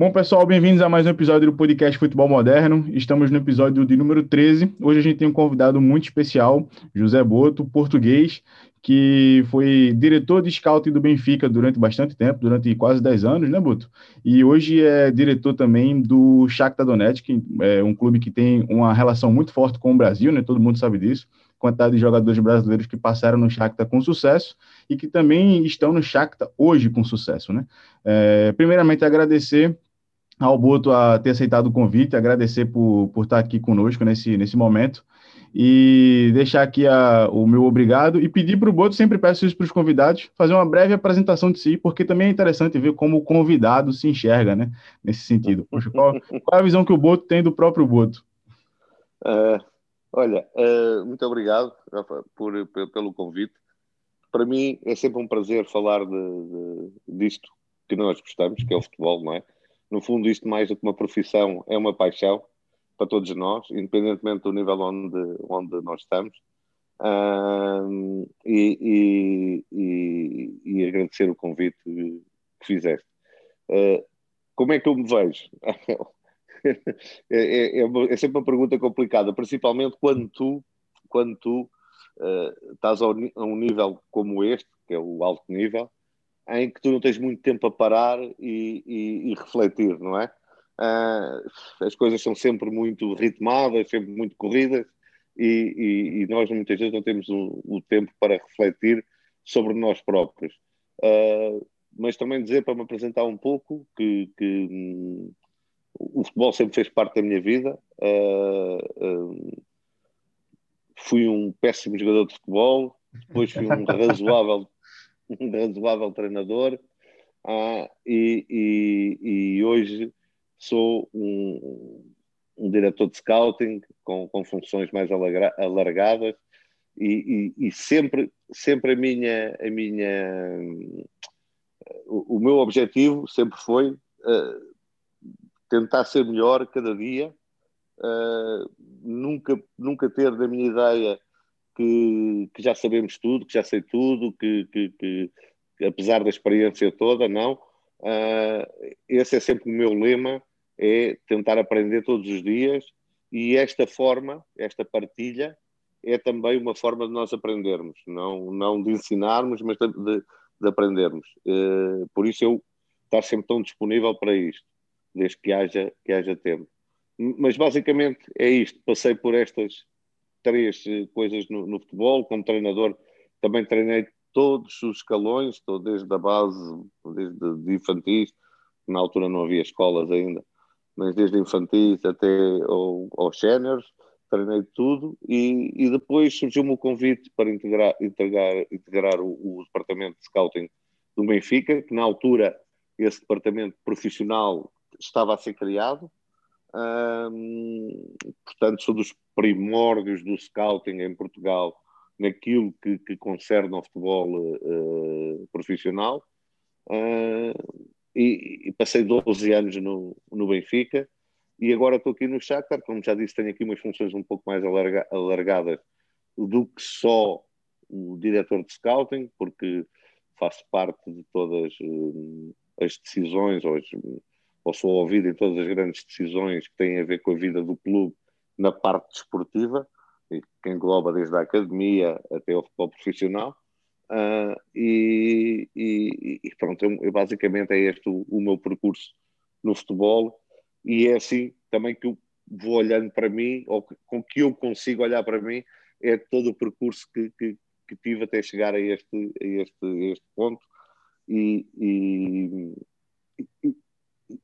Bom, pessoal, bem-vindos a mais um episódio do podcast Futebol Moderno. Estamos no episódio de número 13. Hoje a gente tem um convidado muito especial, José Boto, português, que foi diretor de scouting do Benfica durante bastante tempo, durante quase 10 anos, né, Boto? E hoje é diretor também do Shakhtar Donetsk, é um clube que tem uma relação muito forte com o Brasil, né? Todo mundo sabe disso. Quantidade de jogadores brasileiros que passaram no Shakhtar com sucesso e que também estão no Shakhtar hoje com sucesso, né? É, primeiramente, agradecer ao Boto a ter aceitado o convite, agradecer por, por estar aqui conosco nesse, nesse momento e deixar aqui a, o meu obrigado e pedir para o Boto, sempre peço isso para os convidados, fazer uma breve apresentação de si, porque também é interessante ver como o convidado se enxerga, né, nesse sentido. Poxa, qual, qual, é a visão que o Boto tem do próprio Boto? Uh, olha, uh, muito obrigado Rafa, por, pelo convite. Para mim é sempre um prazer falar de, de, disto que nós gostamos, que é o futebol, não é? No fundo, isto mais do que uma profissão é uma paixão para todos nós, independentemente do nível onde, onde nós estamos. Um, e, e, e, agradecer o convite que fizeste. Uh, como é que eu me vejo? é, é, é, sempre uma pergunta complicada, principalmente quando tu, quando tu uh, estás a um nível como este, que é o alto nível, em que tu não tens muito tempo a parar e, e, e refletir, não é? Uh, as coisas são sempre muito ritmadas, sempre muito corridas e, e nós muitas vezes não temos o, o, tempo para refletir sobre nós próprios. Uh, mas também dizer para me apresentar um pouco que, que hum, o futebol sempre fez parte da minha vida. Uh, fui um péssimo jogador de futebol, depois fui um razoável um razoável treinador ah, e, e, e, hoje sou um, um, diretor de scouting com, com funções mais alargadas e, e, sempre, sempre a minha, a minha o, o meu objetivo sempre foi uh, tentar ser melhor cada dia, uh, nunca, nunca ter da minha ideia que, que já sabemos tudo, que já sei tudo, que, que, que apesar da experiência toda, não. Uh, esse é sempre o meu lema, é tentar aprender todos os dias e esta forma, esta partilha, é também uma forma de nós aprendermos, não, não de ensinarmos, mas de, de, de aprendermos. Uh, por isso eu estar sempre tão disponível para isto, desde que haja, que haja tempo. Mas basicamente é isto, passei por estas três eh, coisas no, no, futebol. Como treinador, também treinei todos os escalões, desde a base, desde de infantis, na altura não havia escolas ainda, mas desde infantis até ao, aos séniores, treinei tudo. E, e depois surgiu-me o convite para integrar, integrar, integrar o, o, departamento de scouting do Benfica, que na altura esse departamento profissional estava a ser criado portanto, sou dos primórdios do scouting em Portugal naquilo que, que concerne ao futebol uh, profissional. Uh, e, e, passei 12 anos no, no Benfica e agora estou aqui no Shakhtar, como já disse, tenho aqui umas funções um pouco mais alarga, alargadas do que só o diretor de scouting, porque faço parte de todas uh, as decisões ou as, ou sou ouvido em todas as grandes decisões que têm a ver com a vida do clube na parte desportiva, que engloba desde a academia até o futebol profissional. Uh, e, e, e, pronto, eu, basicamente é este o, o, meu percurso no futebol e é assim também que eu vou olhando para mim, ou que, com que eu consigo olhar para mim, é todo o percurso que, que, que tive até chegar a este, a este, a este ponto e, e,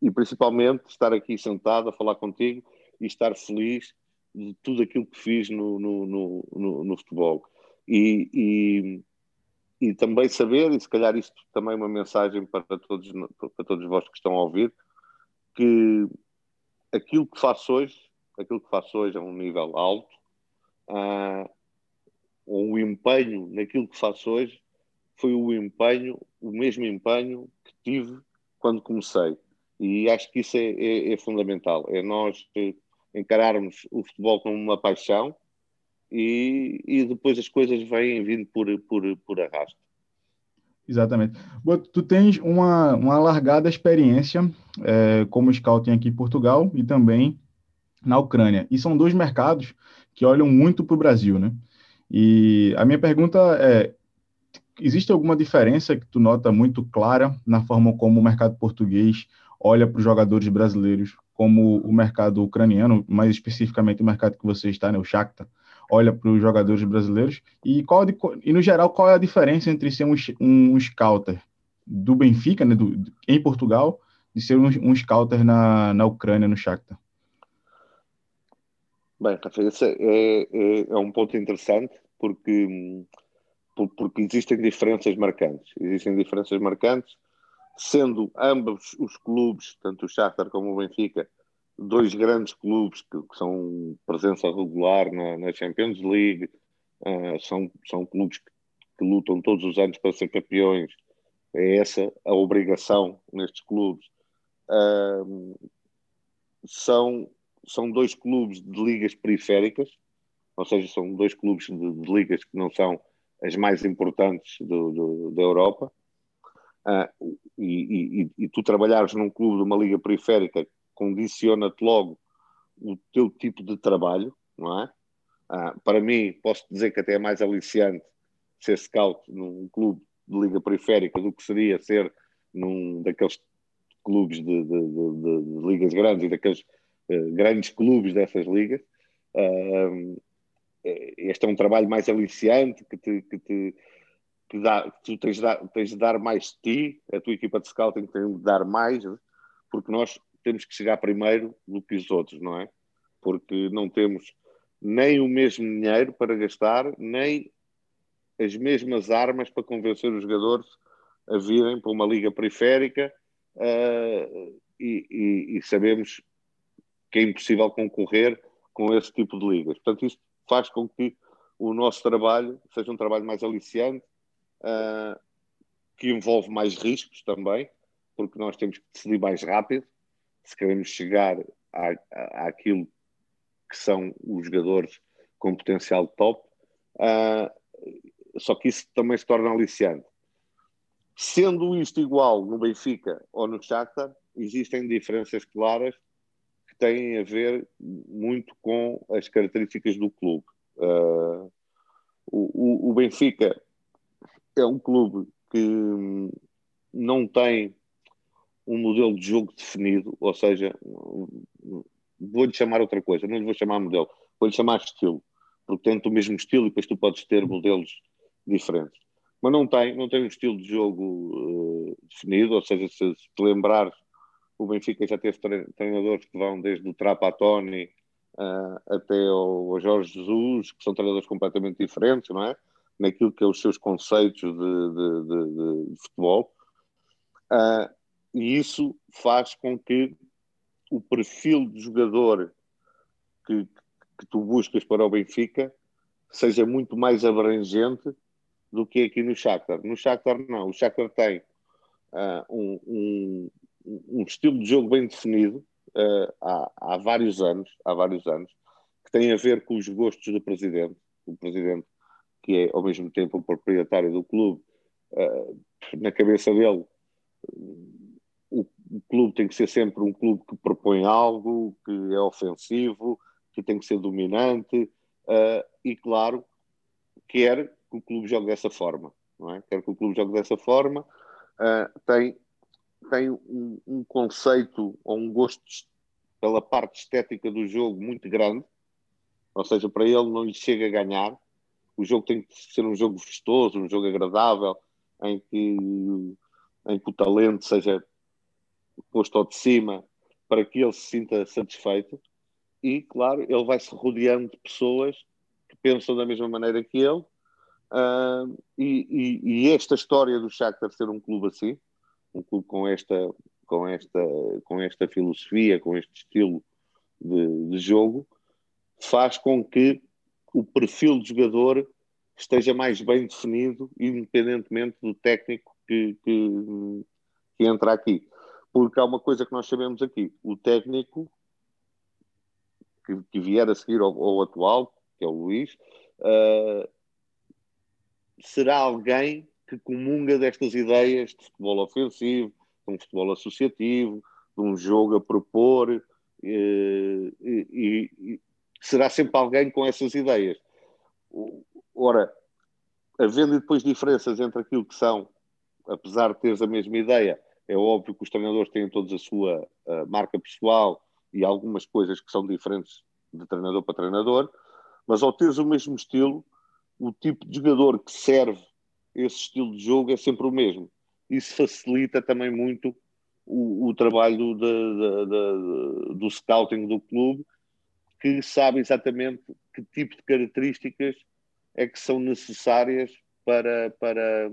e principalmente estar aqui sentado a falar contigo e estar feliz de tudo aquilo que fiz no, no, no, no futebol. E, e, e, também saber, e se calhar isto também é uma mensagem para todos, para todos vós que estão a ouvir, que aquilo que faço hoje, aquilo que faço hoje a um nível alto, ah, o empenho naquilo que faço hoje, foi o empenho, o mesmo empenho que tive quando comecei. E acho que isso é, é, é fundamental. É nós encararmos o futebol como uma paixão e, e depois as coisas vêm vindo por, por, por arrasto. Exatamente. Tu tens uma, uma largada experiência é, como scouting aqui em Portugal e também na Ucrânia. E são dois mercados que olham muito para o Brasil, né? E a minha pergunta é: existe alguma diferença que tu nota muito clara na forma como o mercado português olha para os jogadores brasileiros, como o mercado ucraniano, mais especificamente o mercado que você está, né, o Shakhtar, olha para os jogadores brasileiros? E, qual, e, no geral, qual é a diferença entre ser um, um scouter do Benfica, né, do, em Portugal, e ser um, um scouter na, na Ucrânia, no Shakhtar? Bem, esse é, é, é um ponto interessante, porque, porque existem diferenças marcantes. Existem diferenças marcantes, sendo ambos os clubes, tanto o Shakhtar como o Benfica, dois grandes clubes que, que são presença regular na, na Champions League, uh, são, são clubes que, que, lutam todos os anos para ser campeões. É essa a obrigação nestes clubes. Uh, são, são dois clubes de ligas periféricas, ou seja, são dois clubes de, de ligas que não são as mais importantes do, do, da Europa. Uh, e, e, e, tu trabalhares num clube de uma liga periférica condiciona-te logo o teu tipo de trabalho, não é? Ah, para mim, posso dizer que até é mais aliciante ser scout num clube de liga periférica do que seria ser num daqueles clubes de, de, de, de ligas grandes e daqueles uh, grandes clubes dessas ligas. Uh, este é um trabalho mais aliciante que te, que te que dá, que tu tens de, dar, tens de dar mais de ti, a tua equipa de scouting tem de dar mais, porque nós temos que chegar primeiro do que os outros, não é? Porque não temos nem o mesmo dinheiro para gastar, nem as mesmas armas para convencer os jogadores a virem para uma liga periférica uh, e, e, e, sabemos que é impossível concorrer com esse tipo de ligas. Portanto, isto faz com que o nosso trabalho seja um trabalho mais aliciante, uh, que envolve mais riscos também, porque nós temos que decidir mais rápido se queremos chegar à, à, àquilo que são os jogadores com potencial top, uh, só que isso também se torna aliciante. Sendo isto igual no Benfica ou no Shakhtar, existem diferenças claras que têm a ver muito com as características do clube. Uh, o, o, Benfica é um clube que não tem um modelo de jogo definido, ou seja, vou-lhe chamar outra coisa, não lhe vou chamar modelo, vou-lhe chamar estilo, porque tem o mesmo estilo e depois tu podes ter modelos diferentes. Mas não tem, não tem um estilo de jogo uh, definido, ou seja, se, se te lembrares, o Benfica já teve treinadores que vão desde o Trapatoni uh, até ao, Jorge Jesus, que são treinadores completamente diferentes, não é? Naquilo que é os seus conceitos de, de, de, de futebol. Uh, e isso faz com que o perfil de jogador que, que tu buscas para o Benfica seja muito mais abrangente do que aqui no Shakhtar. No Shakhtar não, o Shakhtar tem uh, um, um, um, estilo de jogo bem definido uh, há, há, vários anos, há vários anos, que tem a ver com os gostos do presidente, o presidente que é ao mesmo tempo o proprietário do clube, uh, na cabeça dele o clube tem que ser sempre um clube que propõe algo, que é ofensivo, que tem que ser dominante uh, e, claro, quer que o clube jogue dessa forma. Não é? Quer que o clube jogue dessa forma. Uh, tem tem um, um, conceito ou um gosto pela parte estética do jogo muito grande, ou seja, para ele não lhe chega a ganhar. O jogo tem que ser um jogo vistoso, um jogo agradável, em que, em que o talento seja posto ao de cima para que ele se sinta satisfeito. E, claro, ele vai se rodeando de pessoas que pensam da mesma maneira que ele. Uh, e, e, e, esta história do Shakhtar ser um clube assim, um clube com esta, com esta, com esta filosofia, com este estilo de, de jogo, faz com que o perfil de jogador esteja mais bem definido, independentemente do técnico que, que, que entra aqui. Porque há uma coisa que nós sabemos aqui: o técnico que, que vier a seguir ao, ao, atual, que é o Luís, uh, será alguém que comunga destas ideias de futebol ofensivo, de um futebol associativo, de um jogo a propor, e, e, e será sempre alguém com essas ideias. Ora, havendo depois diferenças entre aquilo que são, apesar de teres a mesma ideia, é óbvio que os treinadores têm todos a sua a marca pessoal e algumas coisas que são diferentes de treinador para treinador, mas ao teres o mesmo estilo, o tipo de jogador que serve esse estilo de jogo é sempre o mesmo. Isso facilita também muito o, o trabalho do scouting do clube, que sabe exatamente que tipo de características é que são necessárias para, para,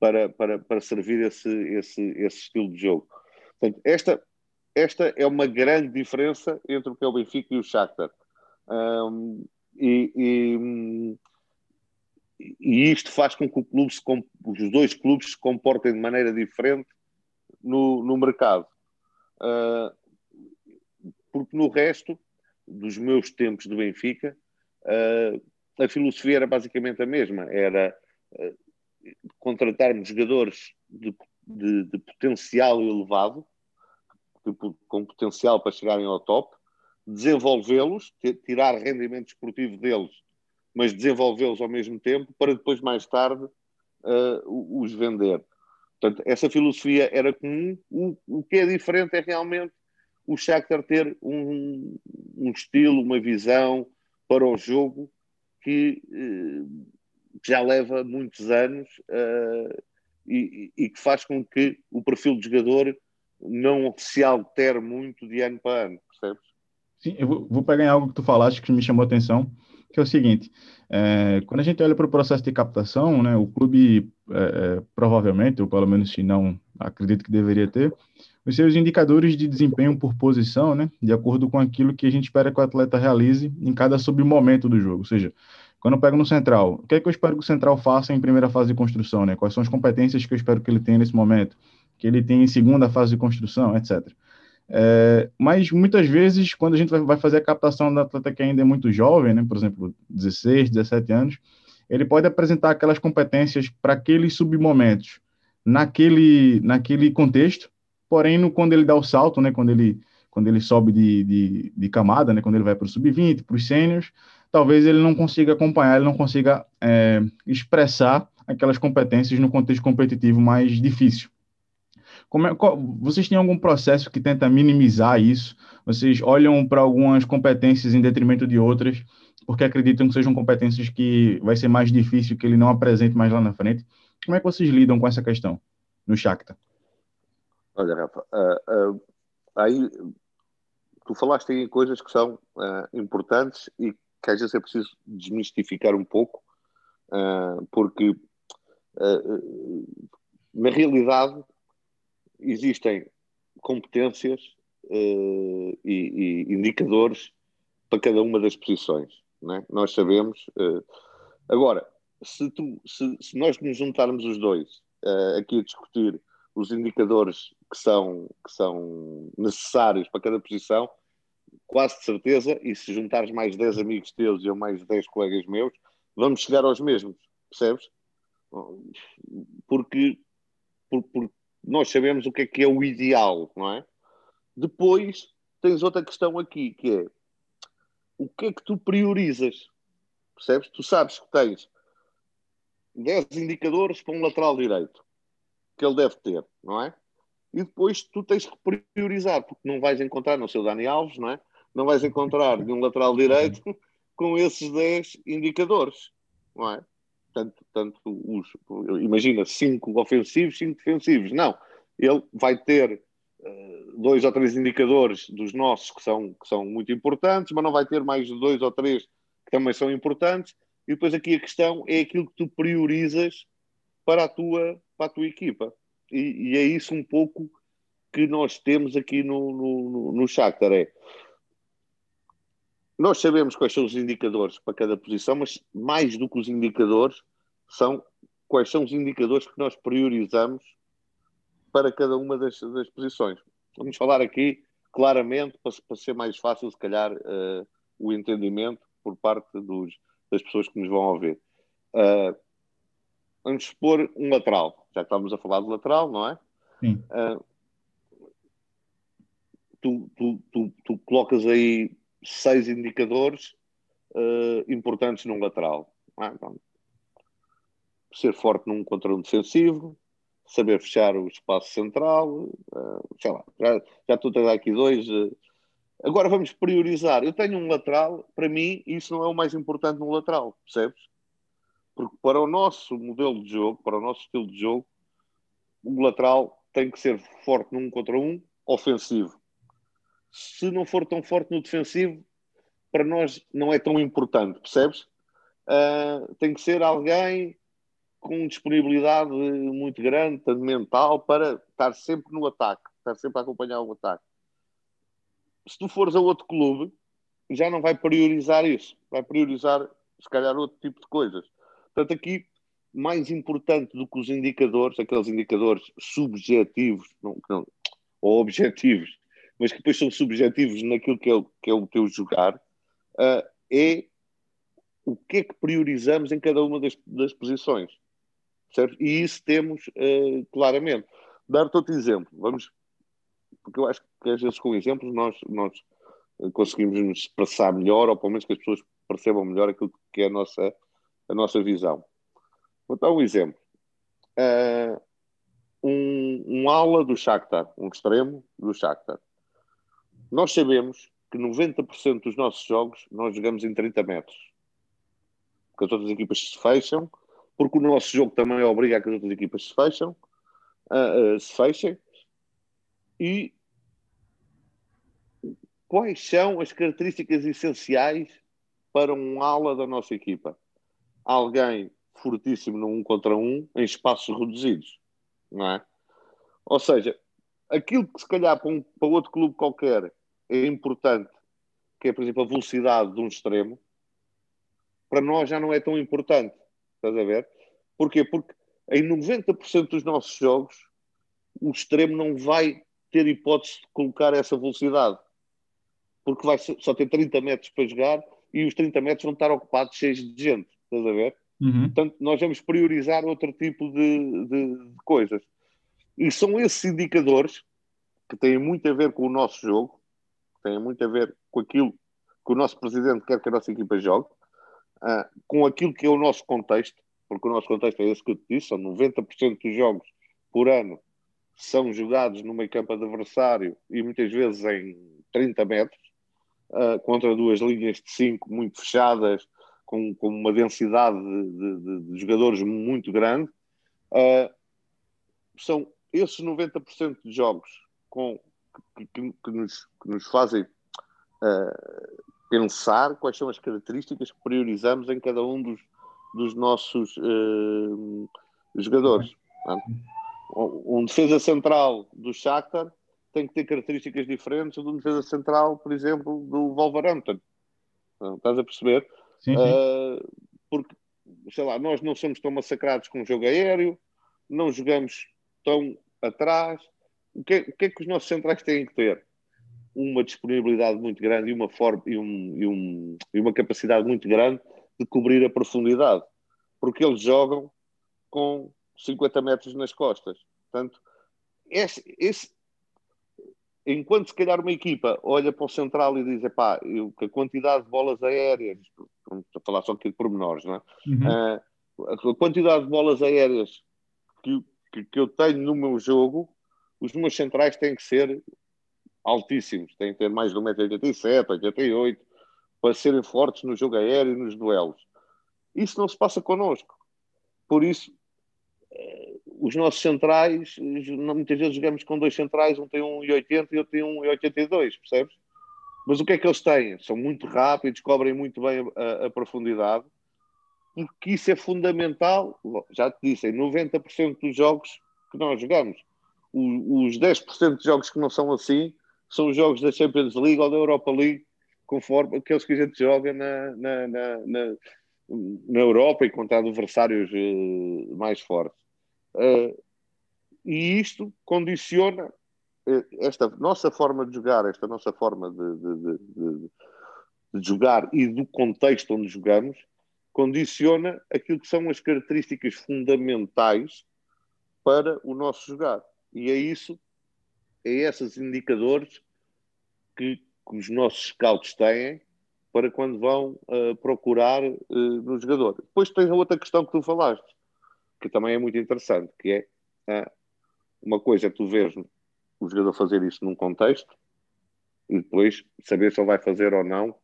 para, para, para servir esse, esse, esse estilo de jogo. Portanto, esta, esta é uma grande diferença entre o que é o Benfica e o Shakhtar. Um, e, e, e, isto faz com que o clube se, os dois clubes se comportem de maneira diferente no, no mercado. Uh, porque no resto dos meus tempos de Benfica, uh, a filosofia era basicamente a mesma: era uh, contratarmos jogadores de, de, de potencial elevado, de, com potencial para chegarem ao top, desenvolvê-los, tirar rendimento esportivo deles, mas desenvolvê-los ao mesmo tempo, para depois, mais tarde, uh, os vender. Portanto, essa filosofia era comum. O, o que é diferente é realmente o Shakhtar ter um, um estilo, uma visão para o jogo que, uh, já leva muitos anos uh, e, e, que faz com que o perfil de jogador não se altere muito de ano para ano, percebes? Sim, eu vou, pegar em algo que tu falaste que me chamou a atenção, que é o seguinte: é, quando a gente olha para o processo de captação, né, o clube é, provavelmente, ou pelo menos se não, acredito que deveria ter, os seus indicadores de desempenho por posição, né, de acordo com aquilo que a gente espera que o atleta realize em cada submomento do jogo. Ou seja, quando eu pego no central, o que é que eu espero que o central faça em primeira fase de construção? Né? Quais são as competências que eu espero que ele tenha nesse momento? Que ele tenha em segunda fase de construção, etc. É, mas muitas vezes, quando a gente vai fazer a captação da atleta que ainda é muito jovem, né, por exemplo, 16, 17 anos, ele pode apresentar aquelas competências para aqueles submomentos, naquele, naquele contexto, porém, no, quando ele dá o salto, né, quando, ele, quando ele sobe de, de, de camada, né, quando ele vai para o sub-20, para os sêniors, talvez ele não consiga acompanhar, ele não consiga é, expressar aquelas competências no contexto competitivo mais difícil. É, qual, vocês têm algum processo que tenta minimizar isso? Vocês olham para algumas competências em detrimento de outras, porque acreditam que sejam competências que vai ser mais difícil que ele não apresente mais lá na frente? Como é que vocês lidam com essa questão no Shakhtar? Olha, Rafa, uh, uh, aí tu falaste em coisas que são uh, importantes e que às vezes é preciso desmistificar um pouco, porque na realidade existem competências e, e, indicadores para cada uma das posições. É? Nós sabemos. Agora, se, tu, se, se, nós nos juntarmos os dois aqui a discutir os indicadores que são, que são necessários para cada posição, quase de certeza, e se juntares mais 10 amigos teus e eu mais 10 colegas meus, vamos chegar aos mesmos, percebes? Porque, por, por, nós sabemos o que é que é o ideal, não é? Depois tens outra questão aqui, que é o que é que tu priorizas? Percebes? Tu sabes que tens 10 indicadores para um lateral direito que ele deve ter, não é? E depois tu tens que priorizar, porque não vais encontrar no seu Dani Alves, não é? Não vais encontrar de um lateral direito com esses 10 indicadores, não é? tanto, tanto os, imagina, cinco ofensivos, cinco defensivos. Não, ele vai ter uh, dois ou três indicadores dos nossos que são, que são muito importantes, mas não vai ter mais dois ou três que também são importantes. E depois aqui a questão é aquilo que tu priorizas para a tua, para a tua equipa. E, e é isso um pouco que nós temos aqui no, no, no Shakhtar. É, nós sabemos quais são os indicadores para cada posição, mas mais do que os indicadores, são quais são os indicadores que nós priorizamos para cada uma das, das posições. Vamos falar aqui claramente, para, para ser mais fácil, se calhar, uh, o entendimento por parte dos, das pessoas que nos vão ouvir. Uh, vamos expor um lateral. Já estamos a falar de lateral, não é? Sim. Uh, tu, tu, tu, tu, colocas aí seis indicadores uh, importantes num lateral. É? Então, ser forte num contra um defensivo, saber fechar o espaço central, uh, sei lá, já, já estou a dar aqui dois. Agora vamos priorizar. Eu tenho um lateral, para mim, isso não é o mais importante no lateral, percebes? Porque para o nosso modelo de jogo, para o nosso estilo de jogo, o lateral tem que ser forte num contra um, ofensivo. Se não for tão forte no defensivo, para nós não é tão importante, percebes? Uh, tem que ser alguém com disponibilidade muito grande, tanto mental, para estar sempre no ataque, estar sempre a acompanhar o ataque. Se tu fores a outro clube, já não vai priorizar isso, vai priorizar, se calhar, outro tipo de coisas. Portanto, aqui, mais importante do que os indicadores, aqueles indicadores subjetivos, não, não, ou objetivos, mas que depois são subjetivos naquilo que é o, que é o teu jogar, uh, é o que é que priorizamos em cada uma das, das posições. Certo? E isso temos uh, claramente. Dar-te outro exemplo, vamos, porque eu acho que às vezes com exemplos nós, nós conseguimos nos expressar melhor, ou pelo menos que as pessoas percebam melhor aquilo que é a nossa, a nossa visão. Vou dar um exemplo. Uh, um, um aula do Shakhtar, um extremo do Shakhtar. Nós sabemos que 90% dos nossos jogos nós jogamos em 30 metros. Porque as outras equipas se fecham porque o nosso jogo também obriga a que as outras equipas se fecham, uh, uh, se fechem. E quais são as características essenciais para um ala da nossa equipa? Alguém fortíssimo no um contra um, em espaços reduzidos, não é? Ou seja, aquilo que se calhar para, um, para outro clube qualquer é importante, que é, por exemplo, a velocidade de um extremo, para nós já não é tão importante. Estás a ver? Porquê? Porque em 90% dos nossos jogos o extremo não vai ter hipótese de colocar essa velocidade. Porque vai só ter 30 metros para jogar e os 30 metros vão estar ocupados cheios de gente. Estás a ver? Uhum. Portanto, nós vamos priorizar outro tipo de, de, de coisas. E são esses indicadores que têm muito a ver com o nosso jogo, que têm muito a ver com aquilo que o nosso presidente quer que a nossa equipa jogue, uh, com aquilo que é o nosso contexto, porque o nosso contexto é esse que eu te disse, são 90% dos jogos por ano são jogados no meio campo adversário e muitas vezes em 30 metros, uh, contra duas linhas de 5 muito fechadas, com, com uma densidade de, de, de, jogadores muito grande. Uh, são esses 90% de jogos com, que, que, que, nos, que nos fazem uh, pensar quais são as características que priorizamos em cada um dos, dos nossos uh, jogadores. Um defesa central do Shakhtar tem que ter características diferentes um defesa central, por exemplo, do Wolverhampton. Estás a perceber? Sim. Uh, porque, sei lá, nós não somos tão massacrados com o jogo aéreo, não jogamos tão atrás. O que, é, o que é que os nossos centrais têm que ter? uma disponibilidade muito grande e uma, forma, e, um, e, um, e uma capacidade muito grande de cobrir a profundidade, porque eles jogam com 50 metros nas costas. Portanto, esse, esse, enquanto se calhar uma equipa olha para o central e diz, pá, a quantidade de bolas aéreas, vamos falar só aqui de pormenores, não é? Uhum. Uh, a quantidade de bolas aéreas que, que, que eu tenho no meu jogo, os meus centrais têm que ser altíssimos, têm que ter mais de 1,87m, 88 para serem fortes no jogo aéreo e nos duelos. Isso não se passa connosco. Por isso, os nossos centrais, muitas vezes jogamos com dois centrais, um tem 1,80 e outro tem 1,82, percebes? Mas o que é que eles têm? São muito rápidos, cobrem muito bem a, a profundidade, porque isso é fundamental. Já te disse, em 90% dos jogos que nós jogamos. os 10% de jogos que não são assim são os jogos da Champions League ou da Europa League, conforme aqueles que a gente joga na, na, na, na, na Europa e contra adversários uh, mais fortes. Uh, e isto condiciona uh, esta nossa forma de jogar, esta nossa forma de, de, de, de, jogar e do contexto onde jogamos, condiciona aquilo que são as características fundamentais para o nosso jogar. E é isso, é esses indicadores que, que os nossos scouts têm para quando vão uh, procurar no jogador. Depois tens a outra questão que tu falaste, que também é muito interessante, que é uh, uma coisa é tu vês o jogador fazer isso num contexto e depois saber se ele vai fazer ou não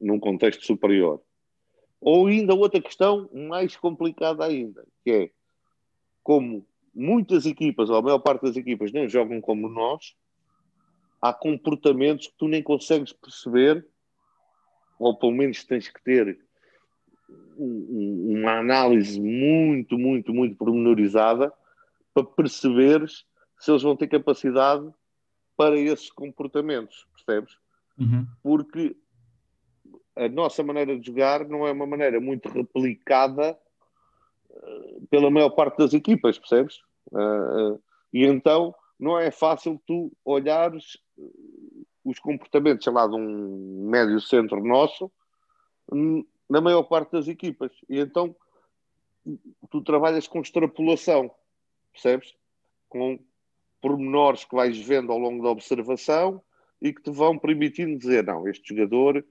num contexto superior. Ou ainda outra questão mais complicada ainda, que é como muitas equipas, ou a maior parte das equipas, não jogam como nós, há comportamentos que tu nem consegues perceber, ou pelo menos tens que ter uma análise muito, muito, muito pormenorizada para perceberes se eles vão ter capacidade para esses comportamentos, percebes? Uhum. Porque a nossa maneira de jogar não é uma maneira muito replicada uh, pela maior parte das equipas, percebes? Uh, uh, e então não é fácil tu olhares os comportamentos, sei lá, de um médio centro nosso na maior parte das equipas. E então tu trabalhas com extrapolação, percebes? Com pormenores que vais vendo ao longo da observação e que te vão permitindo dizer, não, este jogador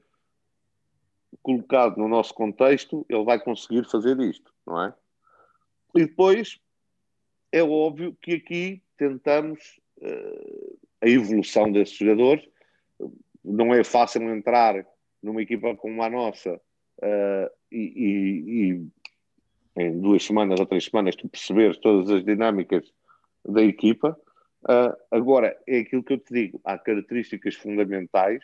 colocado no nosso contexto, ele vai conseguir fazer isto, não é? E depois é óbvio que aqui tentamos uh, a evolução desses jogadores. Não é fácil entrar numa equipa como a nossa uh, e, e, e, em duas semanas ou três semanas tu perceberes todas as dinâmicas da equipa. Uh, agora, é aquilo que eu te digo, há características fundamentais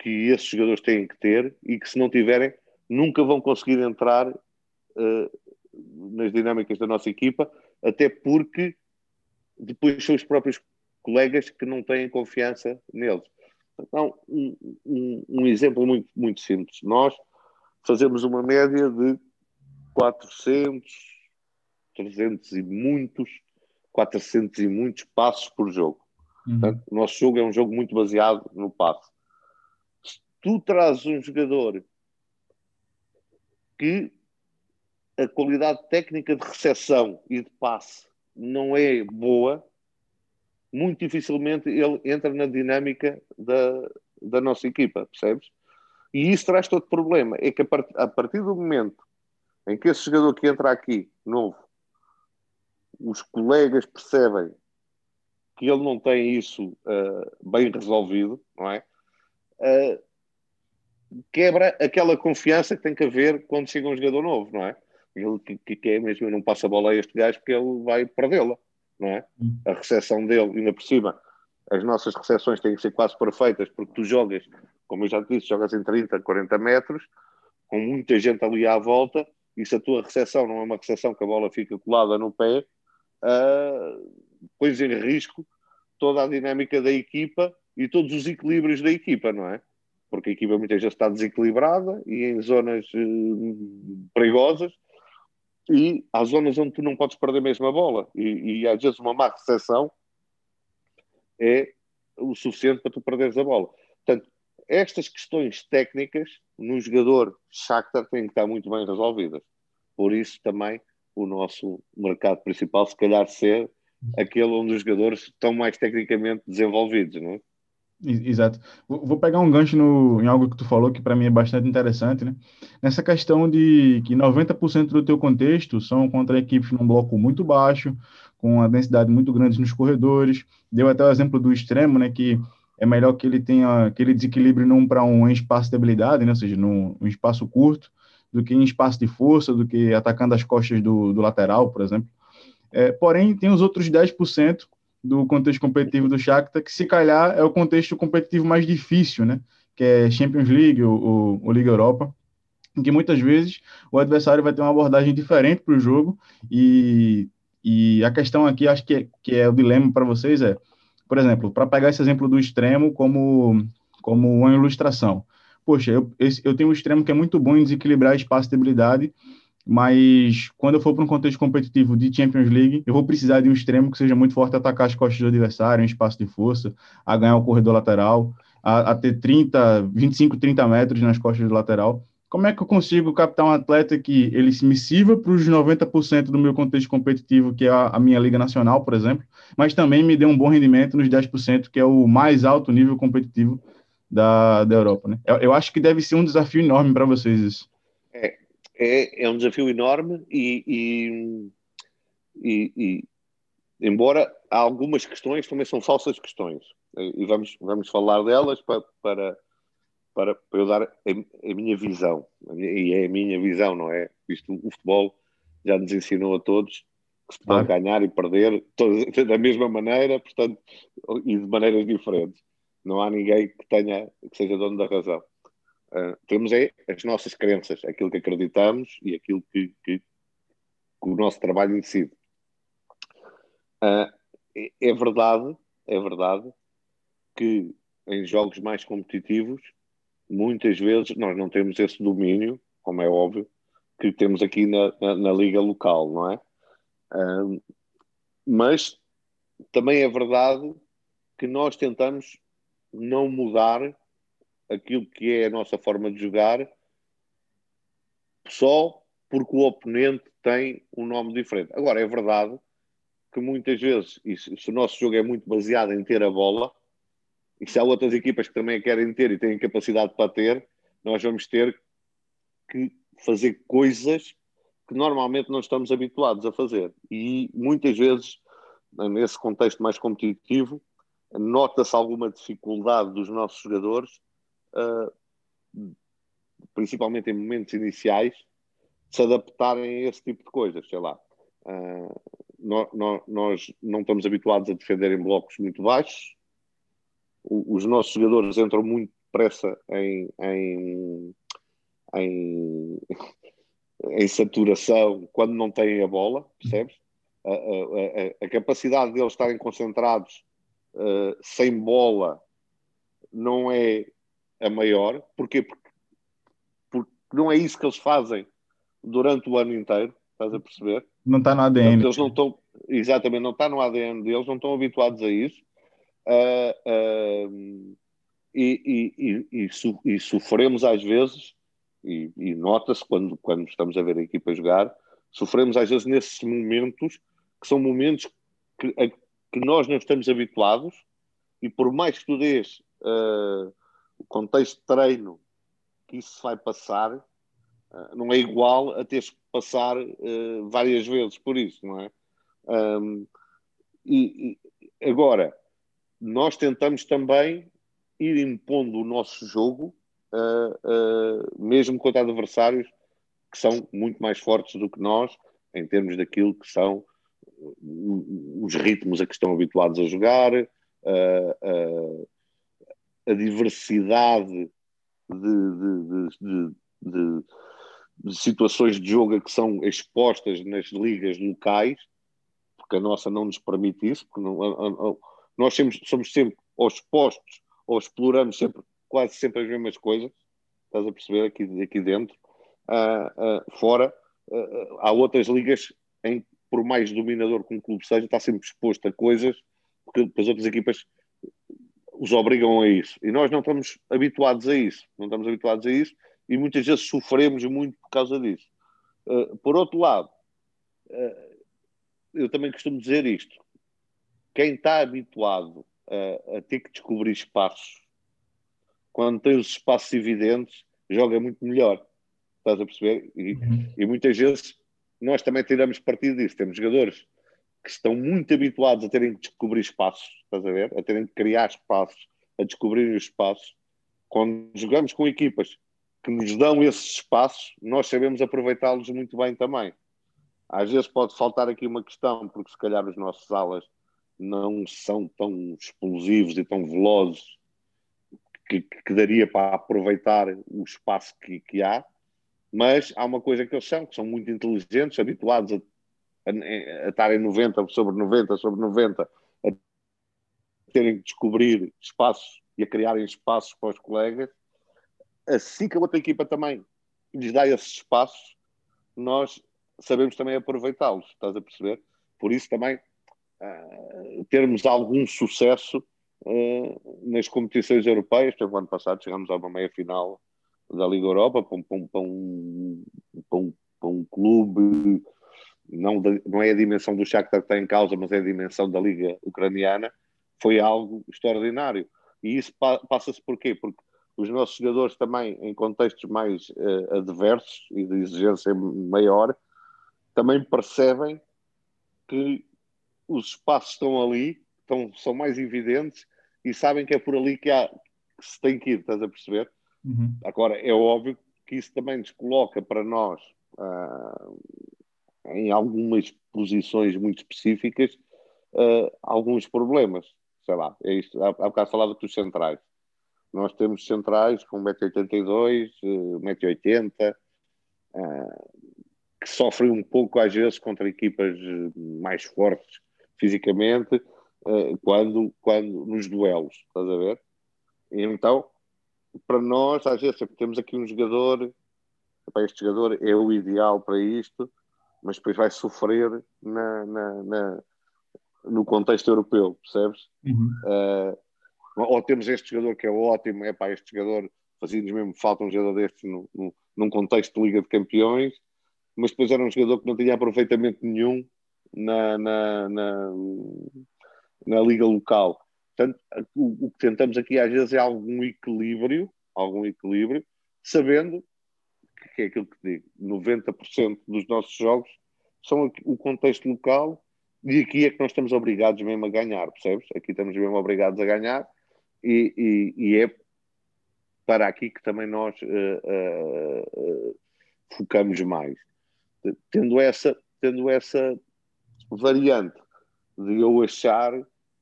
que esses jogadores têm que ter e que se não tiverem nunca vão conseguir entrar uh, nas dinâmicas da nossa equipa, até porque depois são os próprios colegas que não têm confiança neles. Então, um, um, um exemplo muito, muito simples. Nós fazemos uma média de 400, 300 e muitos, 400 e muitos passos por jogo. Uhum. Portanto, o nosso jogo é um jogo muito baseado no passo tu trazes um jogador que a qualidade técnica de recepção e de passe não é boa, muito dificilmente ele entra na dinâmica da, da nossa equipa, percebes? E isso traz todo problema. É que a, part, a partir do momento em que esse jogador que entra aqui, novo, os colegas percebem que ele não tem isso uh, bem resolvido, não é? Uh, quebra aquela confiança que tem que haver quando chega um jogador novo, não é? Ele que, que é mesmo, não passa a bola a este gajo porque ele vai perdê-la, não é? Hum. A recepção dele, ainda por cima, as nossas recepções têm que ser quase perfeitas porque tu jogas, como eu já te disse, jogas em 30, 40 metros, com muita gente ali à volta, e se a tua recepção não é uma recepção que a bola fica colada no pé, uh, pões em risco toda a dinâmica da equipa e todos os equilíbrios da equipa, não é? porque a equipa muitas vezes está desequilibrada e em zonas uh, perigosas e há zonas onde tu não podes perder mesmo a bola e, e às vezes uma má recepção é o suficiente para tu perderes a bola. Portanto, estas questões técnicas no jogador Shakhtar têm que estar muito bem resolvidas. Por isso também o nosso mercado principal se calhar ser aquele onde os jogadores estão mais tecnicamente desenvolvidos, não é? Exato. Vou pegar um gancho no, em algo que tu falou que para mim é bastante interessante, né? Nessa questão de que 90% do teu contexto são contra equipes num bloco muito baixo, com a densidade muito grande nos corredores. Deu até o exemplo do extremo, né? Que é melhor que ele tenha que ele desequilibre num para um espaço de habilidade, né? Ou seja, num, num, espaço curto, do que em espaço de força, do que atacando as costas do, do lateral, por exemplo. É, porém, tem os outros 10% do contexto competitivo do Shakhtar, que se calhar é o contexto competitivo mais difícil, né? Que é Champions League ou, ou Liga Europa, em que muitas vezes o adversário vai ter uma abordagem diferente para o jogo e, e a questão aqui, acho que é, que é o dilema para vocês é, por exemplo, para pegar esse exemplo do extremo como, como uma ilustração. Poxa, eu, esse, eu tenho um extremo que é muito bom em desequilibrar espaço de habilidade mas quando eu for para um contexto competitivo de Champions League, eu vou precisar de um extremo que seja muito forte a atacar as costas do adversário, em espaço de força, a ganhar o corredor lateral, a, a ter 30, 25, 30 metros nas costas do lateral. como é que eu consigo captar um atleta que ele me sirva para os 90% do meu contexto competitivo, que é a, a, minha Liga Nacional, por exemplo, mas também me dê um bom rendimento nos 10%, que é o mais alto nível competitivo da, da Europa, né? Eu, eu acho que deve ser um desafio enorme para vocês isso. É, é, um desafio enorme e, e, e, embora algumas questões também são falsas questões e vamos, vamos falar delas para, para para, para eu dar a, a minha visão. E é a minha visão, não é? Isto, o futebol já nos ensinou a todos que se pode ganhar e perder todos, da mesma maneira, portanto, e de maneiras diferentes. Não há ninguém que tenha, que seja dono da razão. Uh, temos é as nossas crenças, aquilo que acreditamos e aquilo que, que, que o nosso trabalho decide. Uh, é, é verdade, é verdade que em jogos mais competitivos muitas vezes nós não temos esse domínio, como é óbvio, que temos aqui na, na, na liga local, não é? Um, mas também é verdade que nós tentamos não mudar aquilo que é a nossa forma de jogar só porque o oponente tem um nome diferente. Agora, é verdade que muitas vezes, se o nosso jogo é muito baseado em ter a bola, e se há outras equipas que também querem ter e têm capacidade para ter, nós vamos ter que fazer coisas que normalmente não estamos habituados a fazer. E muitas vezes, nesse contexto mais competitivo, nota-se alguma dificuldade dos nossos jogadores, uh, principalmente em momentos iniciais, se adaptarem a esse tipo de coisas. Sei lá, uh, nós, nós não estamos habituados a defender em blocos muito baixos, os nossos jogadores entram muito depressa em, em, em, em, saturação quando não têm a bola, percebes? A, a, a capacidade deles estarem concentrados uh, sem bola não é a maior. Porquê? Porque, porque não é isso que eles fazem durante o ano inteiro, estás a perceber? Não está no ADN. Eles não estão, exatamente, não está no ADN deles, não estão habituados a isso uh, uh, e, e, e, e, sofremos às vezes, e, nota-se quando, quando estamos a ver a equipa jogar, sofremos às vezes nesses momentos que são momentos que, a, que nós não estamos habituados e por mais que tu dês uh, o contexto de treino que isso vai passar, uh, não é igual a teres que passar uh, várias vezes por isso, não é? Um, e, e, agora, nós tentamos também ir impondo o nosso jogo, uh, uh, mesmo contra adversários que são muito mais fortes do que nós, em termos daquilo que são os ritmos a que estão habituados a jogar, uh, a diversidade de, de, de, de, situações de jogo que são expostas nas ligas locais, porque a nossa não nos permite isso, porque não, a, a, nós somos, somos sempre ou expostos ou exploramos sempre, quase sempre as mesmas coisas, estás a perceber aqui, aqui dentro. Uh, uh, fora, uh, há outras ligas em por mais dominador que um clube seja, está sempre exposto a coisas que as outras equipas os obrigam a isso. E nós não estamos habituados a isso. Não estamos habituados a isso e muitas vezes sofremos muito por causa disso. por outro lado, eu também costumo dizer isto quem está habituado a, a, ter que descobrir espaços, quando tem os espaços evidentes, joga muito melhor. Estás a perceber? E, uhum. e muitas vezes nós também tiramos partido disso. Temos jogadores que estão muito habituados a terem que descobrir espaços, estás a ver? A terem que criar espaços, a descobrir os espaços. Quando jogamos com equipas que nos dão esses espaços, nós sabemos aproveitá-los muito bem também. Às vezes pode faltar aqui uma questão, porque se calhar os nossos alas não são tão explosivos e tão velozes que, que daria para aproveitar o espaço que, que, há, mas há uma coisa que eles são, que são muito inteligentes, habituados a, a, a estarem 90 sobre 90 sobre 90, a terem que descobrir espaços e a criarem espaços para os colegas, assim que a outra equipa também lhes dá esses espaços, nós sabemos também aproveitá-los, estás a perceber? Por isso também uh, termos algum sucesso uh, nas competições europeias. Por ano passado chegámos a uma meia final da Liga Europa para um, para um, para um, para um clube, não, não é a dimensão do Shakhtar que está em causa, mas é a dimensão da Liga Ucraniana, foi algo extraordinário. E isso pa passa-se por quê? Porque os nossos jogadores também, em contextos mais uh, adversos e de exigência maior, também percebem que os espaços estão ali, estão, são mais evidentes e sabem que é por ali que, há, que se tem que ir, estás a perceber? Uhum. Agora, é óbvio que isso também nos coloca para nós uh, em algumas posições muito específicas uh, alguns problemas. Sei lá, é isto. Há, há bocado falava dos centrais. Nós temos centrais com 1,82m, 1,80m, uh, que sofrem um pouco às vezes contra equipas mais fortes fisicamente, uh, quando, quando nos duelos, estás a ver? E então, para nós, às vezes, temos aqui um jogador, este jogador é o ideal para isto, mas depois vai sofrer na, na, na no contexto europeu, percebes? Uhum. Uh, ou temos este jogador que é ótimo, é pá, este jogador fazia-nos mesmo falta um jogador deste no, no, num contexto de Liga de Campeões, mas depois era um jogador que não tinha aproveitamento nenhum na, na, na, na Liga local. Portanto, o, o, que tentamos aqui às vezes é algum equilíbrio, algum equilíbrio, sabendo que é aquilo que digo, 90% dos nossos jogos são o contexto local e aqui é que nós estamos obrigados mesmo a ganhar, percebes? Aqui estamos mesmo obrigados a ganhar e, e, e é para aqui que também nós uh, uh, uh, focamos mais. Tendo essa, tendo essa variante de eu achar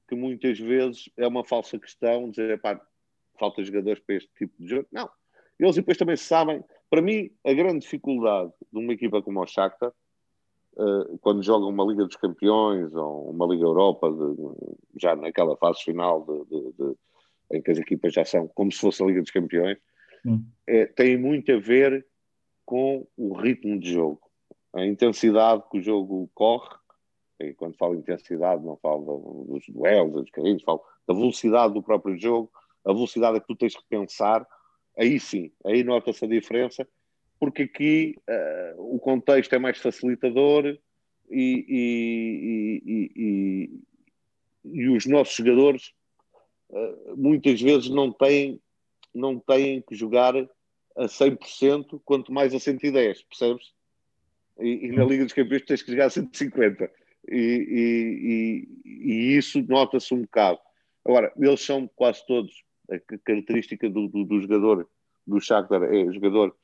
que muitas vezes é uma falsa questão dizer, pá, falta jogadores para este tipo de jogo. Não. Eles depois também sabem. Para mim, a grande dificuldade de uma equipa como o Shakhtar uh, quando jogam uma Liga dos Campeões ou uma Liga Europa, de, já naquela fase final de, de, em que as equipas já são como se fosse a Liga dos Campeões, é, tem muito a ver com o ritmo de jogo, a intensidade que o jogo corre. E quando falo intensidade, não falo dos duelos, dos carrinhos, falo da velocidade do próprio jogo, a velocidade que tu tens que pensar. Aí sim, aí nota-se a diferença porque aqui uh, o contexto é mais facilitador e, e, e, e os nossos jogadores uh, muitas vezes não têm, não têm que jogar a 100%, quanto mais a 110, percebes? E, na Liga dos Campeões tens que jogar a 150. E, e isso nota-se um bocado. Agora, eles são quase todos, a característica do, do, do jogador, do Shakhtar, é jogador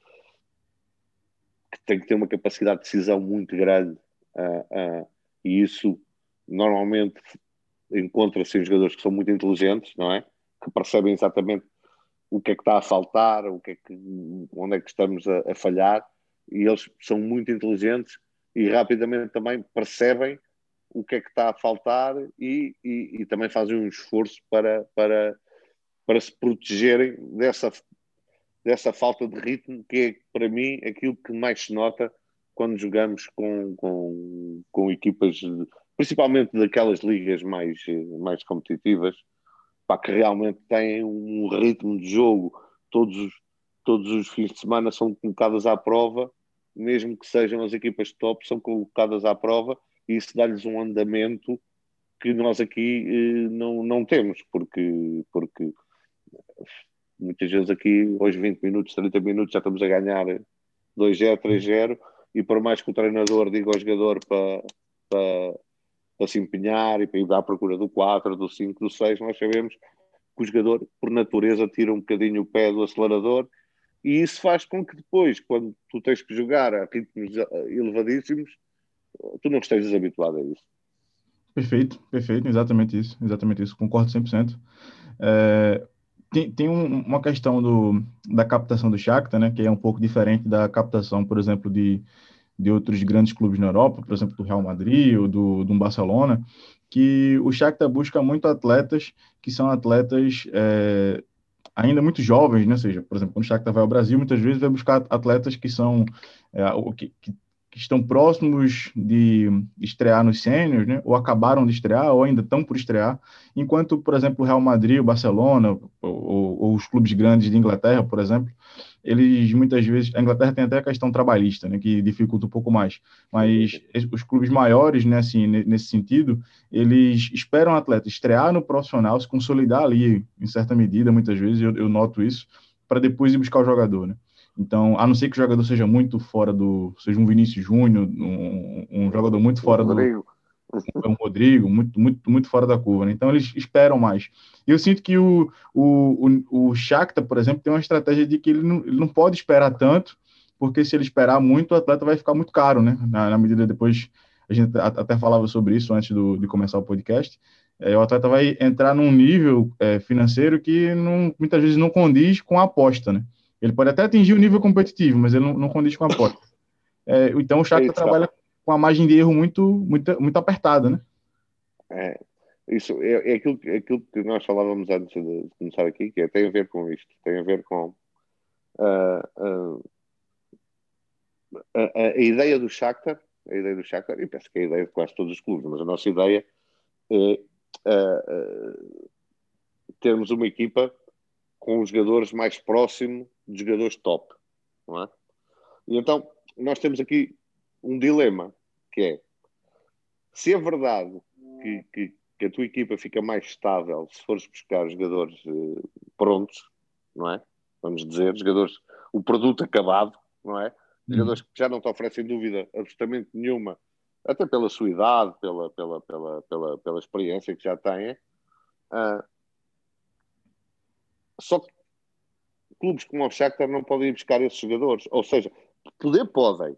que tem que ter uma capacidade de decisão muito grande uh, uh, e isso normalmente encontra-se em jogadores que são muito inteligentes, não é? Que percebem exatamente o que é que está a faltar, o que é que, onde é que estamos a, a falhar e eles são muito inteligentes e rapidamente também percebem o que é que está a faltar e, e, e, também fazem um esforço para, para, para se protegerem dessa dessa falta de ritmo, que é, para mim, aquilo que mais se nota quando jogamos com, com, com equipas, principalmente daquelas ligas mais, mais competitivas, pá, que realmente têm um ritmo de jogo, todos os, todos os fins de semana são colocadas à prova, mesmo que sejam as equipas top, são colocadas à prova e isso dá-lhes um andamento que nós aqui eh, não, não temos, porque, porque Muitas vezes aqui, hoje 20 minutos, 30 minutos, já estamos a ganhar 2-0, 3-0, e por mais que o treinador diga ao jogador para, para, para se empenhar e para ir à procura do 4, do 5, do 6, nós sabemos que o jogador, por natureza, tira um bocadinho o pé do acelerador e isso faz com que depois, quando tu tens que jogar a ritmos elevadíssimos, tu não estejas habituado a isso. Perfeito, perfeito, exatamente isso, exatamente isso, concordo 100%. É, tem, tem um, uma questão do, da captação do Shakhtar, né, que é um pouco diferente da captação, por exemplo, de, de outros grandes clubes na Europa, por exemplo, do Real Madrid ou do, do Barcelona, que o Shakhtar busca muito atletas que são atletas é, ainda muito jovens, né? Ou seja, por exemplo, quando o Shakhtar vai ao Brasil, muitas vezes vai buscar atletas que são é, que, que que estão próximos de estrear nos sêniors, né, ou acabaram de estrear, ou ainda estão por estrear, enquanto, por exemplo, o Real Madrid, o Barcelona, ou, ou, os clubes grandes de Inglaterra, por exemplo, eles muitas vezes, a Inglaterra tem até a questão trabalhista, né, que dificulta um pouco mais, mas os clubes maiores, né, assim, nesse sentido, eles esperam o atleta estrear no profissional, se consolidar ali, em certa medida, muitas vezes, eu, eu noto isso, para depois ir buscar o jogador, né. Então, a não ser que o jogador seja muito fora do, seja um Vinícius Júnior, um, um jogador muito fora do, é um Rodrigo, muito, muito, muito fora da curva. Né? Então eles esperam mais. E eu sinto que o, o, o, o Shakhtar, por exemplo, tem uma estratégia de que ele não, ele não pode esperar tanto, porque se ele esperar muito, o atleta vai ficar muito caro, né? Na, na medida depois, a gente até falava sobre isso antes do, de começar o podcast. É, o atleta vai entrar num nível é, financeiro que não, muitas vezes não condiz com a aposta, né? Ele pode até atingir o nível competitivo, mas ele não, não condiz com a aposta. É, então o Shakhtar trabalha com a margem de erro muito, muito, muito apertada, né? É, isso é, é, aquilo, é aquilo que nós falávamos antes de começar aqui, que é, tem a ver com isto, tem a ver com uh, uh, a, a, a, ideia do Shakhtar, a ideia do Shakhtar, e penso que é a ideia de quase todos os clubes, mas a nossa ideia é uh, termos uma equipa com os jogadores mais próximos dos jogadores top, não é? E então nós temos aqui um dilema, que é se é verdade que, que, que, a tua equipa fica mais estável se fores buscar jogadores uh, prontos, não é? Vamos dizer, jogadores, o produto acabado, não é? Hum. Jogadores que já não te oferecem dúvida absolutamente nenhuma, até pela sua idade, pela, pela, pela, pela, pela experiência que já têm. Uh, só que clubes como o Shakhtar não podem ir buscar esses jogadores. Ou seja, poder podem,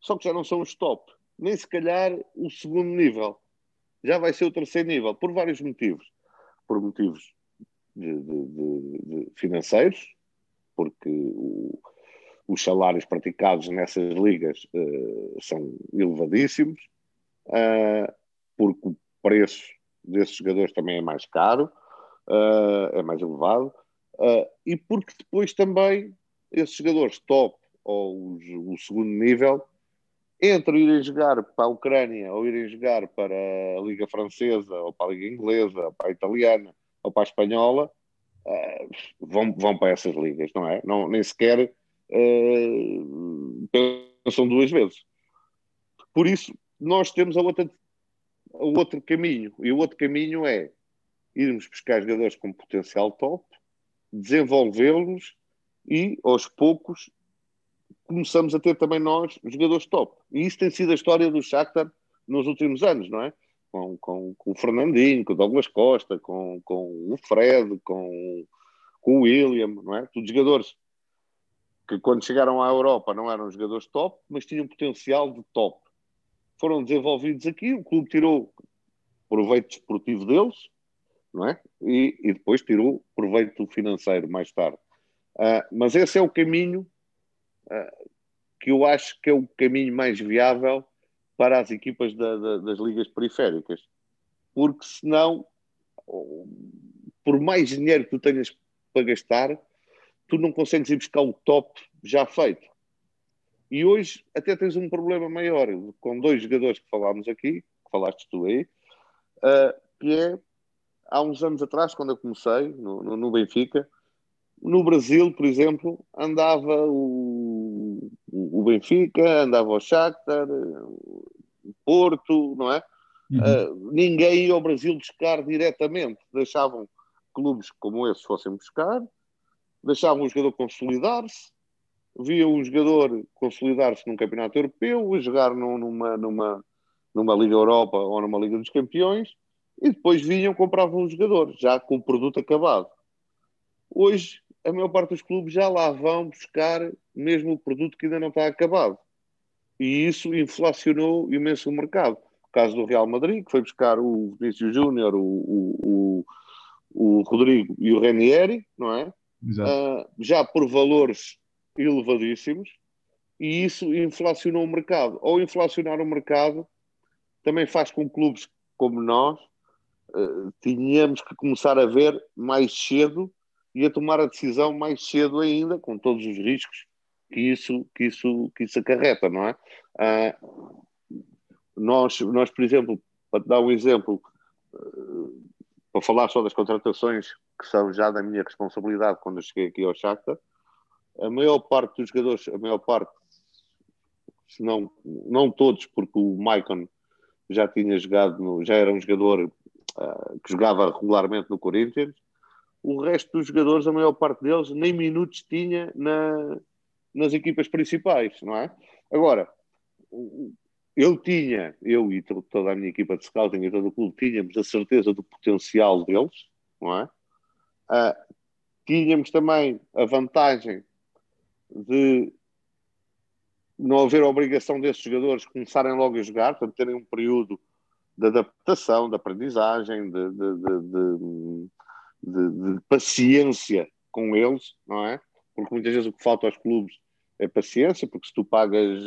só que já não são os top, nem se calhar o segundo nível. Já vai ser o terceiro nível, por vários motivos. Por motivos de, de, de, financeiros, porque o, os salários praticados nessas ligas uh, são elevadíssimos, uh, porque o preço desses jogadores também é mais caro, uh, é mais elevado, e porque depois também esses jogadores top ou os, o segundo nível entre irem jogar para a Ucrânia ou irem jogar para a Liga Francesa ou para a Liga Inglesa, ou para a Italiana ou para a Espanhola, uh, vão, vão para essas ligas, não é? Não, nem sequer uh, pensam duas vezes. Por isso, nós temos a outra, a outro caminho, e o outro caminho é irmos buscar jogadores com potencial top, desenvolvê-los e, aos poucos, começamos a ter também nós jogadores top. E isso tem sido a história do Shakhtar nos últimos anos, não é? Com, com, com o Fernandinho, com o Douglas Costa, com, com o Fred, com, com o William, não é? Todos jogadores que quando chegaram à Europa não eram jogadores top, mas tinham potencial de top. Foram desenvolvidos aqui, o clube tirou proveito desportivo deles, não é? E, e depois tirou proveito financeiro mais tarde. Uh, mas esse é o caminho que eu acho que é o caminho mais viável para as equipas da, da, das ligas periféricas. Porque senão, por mais dinheiro que tu tenhas para gastar, tu não consegues ir buscar o top já feito. E hoje até tens um problema maior com dois jogadores que falámos aqui, que falaste tu aí, uh, que é há uns anos atrás, quando eu comecei no, no, no Benfica, no Brasil, por exemplo, andava o, o Benfica, andava o Shakhtar, o Porto, não é? Uhum. Uh, ninguém ia ao Brasil buscar diretamente. Deixavam clubes como esses fossem buscar, deixavam o jogador consolidar-se, viam o jogador consolidar-se num campeonato europeu, a jogar numa, numa, numa Liga Europa ou numa Liga dos Campeões, e depois vinham compravam o jogador, já com o produto acabado. Hoje a maior parte dos clubes já lá vão buscar mesmo o produto que ainda não está acabado. E isso inflacionou imenso o mercado. O caso do Real Madrid, que foi buscar o Vinícius Júnior, o, o, o, o, Rodrigo e o Ranieri, não é? Uh, já por valores elevadíssimos, e isso inflacionou o mercado. Ou inflacionar o mercado também faz com clubes como nós uh, tenhamos que começar a ver mais cedo e a tomar a decisão mais cedo ainda, com todos os riscos que isso, que isso, que isso acarreta, não é? Ah, nós, nós, por exemplo, para te dar um exemplo, uh, para falar só das contratações que são já da minha responsabilidade quando eu cheguei aqui ao Shakhtar, a maior parte dos jogadores, a maior parte, se não, não todos, porque o Maicon já tinha jogado, no, já era um jogador uh, que jogava regularmente no Corinthians, o resto dos jogadores, a maior parte deles, nem minutos tinha na, nas equipas principais, não é? Agora, eu tinha, eu e toda a minha equipa de scouting e todo o clube, tínhamos a certeza do potencial deles, não é? Uh, tínhamos também a vantagem de não haver obrigação desses jogadores começarem logo a jogar, portanto, terem um período de adaptação, de aprendizagem, de, de, de, paciência com eles, não é? Porque muitas vezes o que falta aos clubes é paciência, porque se tu pagas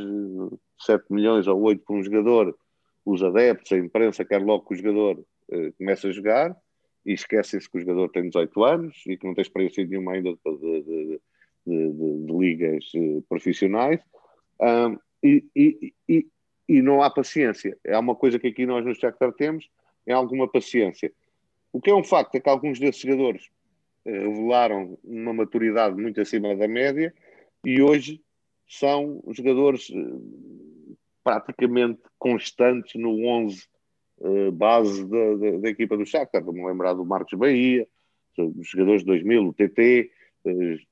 7 milhões ou 8 por um jogador, os adeptos, a imprensa quer logo que o jogador uh, comece a jogar e esquecem-se que o jogador tem 18 anos e que não tem experiência nenhuma ainda de, de, ligas uh, profissionais um, e, e, e, não há paciência. É uma coisa que aqui nós no Shakhtar temos, é alguma paciência. O que é um facto é que alguns desses jogadores uh, revelaram uma maturidade muito acima da média e hoje são jogadores uh, praticamente constantes no 11 uh, base da, da, da, equipa do Shakhtar. Vamos lembrar do Marcos Bahia, jogadores de 2000, o TT,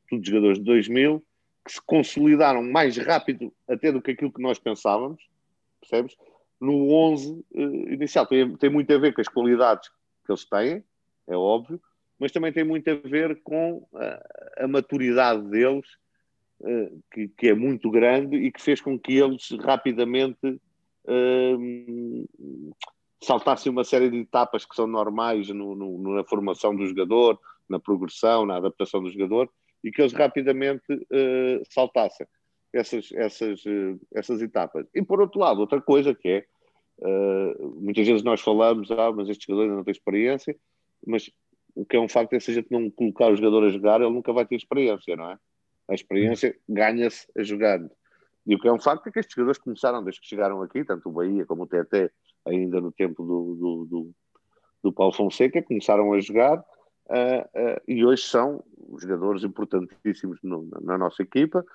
todos jogadores de 2000, que se consolidaram mais rápido até do que aquilo que nós pensávamos, percebes? No 11 uh, inicial. Tem, tem muito a ver com as qualidades que eles têm, é óbvio, mas também tem muito a ver com a, a maturidade deles eh, que, que, é muito grande e que fez com que eles rapidamente uh, saltassem uma série de etapas que são normais no, no, na formação do jogador, na progressão, na adaptação do jogador, e que eles rapidamente uh, saltassem essas, essas, uh, essas etapas. E por outro lado, outra coisa que é, muitas vezes nós falamos, ah, mas este jogador ainda não tem experiência, mas o que é um facto é se a gente não colocar o jogador a jogar, ele nunca vai ter experiência, não é? A experiência ganha-se a jogando. E o que é um facto é que estes jogadores começaram desde que chegaram aqui, tanto o Bahia como o TT, ainda no tempo do, do, do, do Paulo Fonseca, começaram a jogar uh, uh, e hoje são jogadores importantíssimos no, na nossa equipa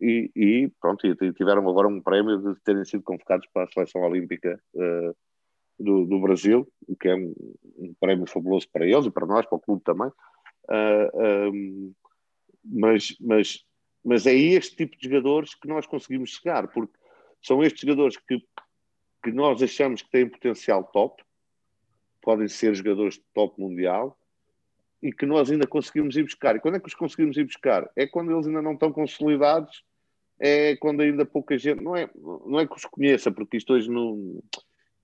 e, e, pronto, e tiveram agora um prémio de terem sido convocados para a seleção olímpica uh, do, do, Brasil, o que é um, um, prémio fabuloso para eles e para nós, para o clube também. Um, mas, mas, mas é este tipo de jogadores que nós conseguimos chegar, porque são estes jogadores que, que nós achamos que têm potencial top, podem ser jogadores de top mundial, e que nós ainda conseguimos ir buscar. E quando é que os conseguimos ir buscar? É quando eles ainda não estão consolidados, é quando ainda pouca gente. Não é, não é que os conheça, porque isto hoje não.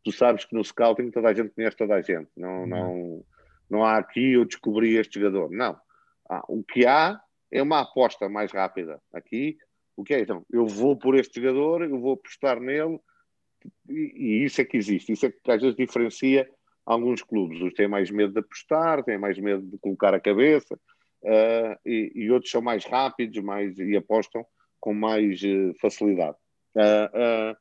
Tu sabes que no scouting toda a gente conhece toda a gente. Não, uhum. não, não há aqui eu descobri este jogador. Não. Ah, o que há é uma aposta mais rápida. Aqui, o que é? Então, eu vou por este jogador, eu vou apostar nele, e, e isso é que existe. Isso é que às vezes diferencia alguns clubes. Uns têm mais medo de apostar, têm mais medo de colocar a cabeça, uh, e, e, outros são mais rápidos mais, e apostam com mais uh, facilidade. Uh,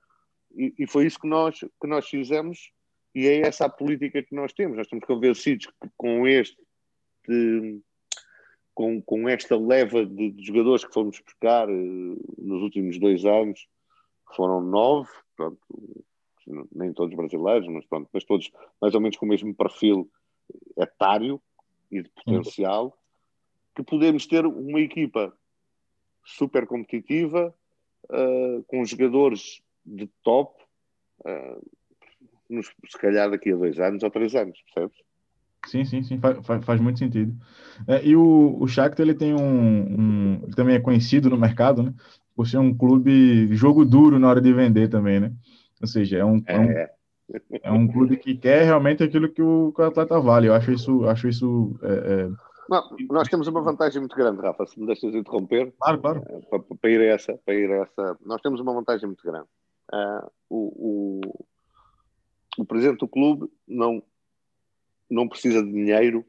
e, e, foi isso que nós, que nós fizemos, e é essa a política que nós temos. Nós estamos convencidos que com este com, com esta leva de, de jogadores que fomos buscar uh, nos últimos dois anos, foram nove, pronto, nem todos brasileiros, mas, pronto, mas todos mais ou menos com o mesmo perfil etário e de potencial, uhum. que podemos ter uma equipa super competitiva, uh, com jogadores de top, uh, nos, se calhar daqui a dois anos ou três anos, percebes? Sim, sim, sim, faz, faz muito sentido. É, e o, o Shakhtar, ele tem um, um, Ele também é conhecido no mercado, né? Por ser um clube jogo duro na hora de vender também, né? Ou seja, é um, é. um, é, é um clube que quer realmente aquilo que o, que o atleta vale. Eu acho isso. Acho isso é, é Não, nós temos uma vantagem muito grande, Rafa, se me deixas interromper. Claro, claro. É, para, para, ir a essa, para ir a essa. Nós temos uma vantagem muito grande. Uh, o, o, o presidente do clube não não precisa de dinheiro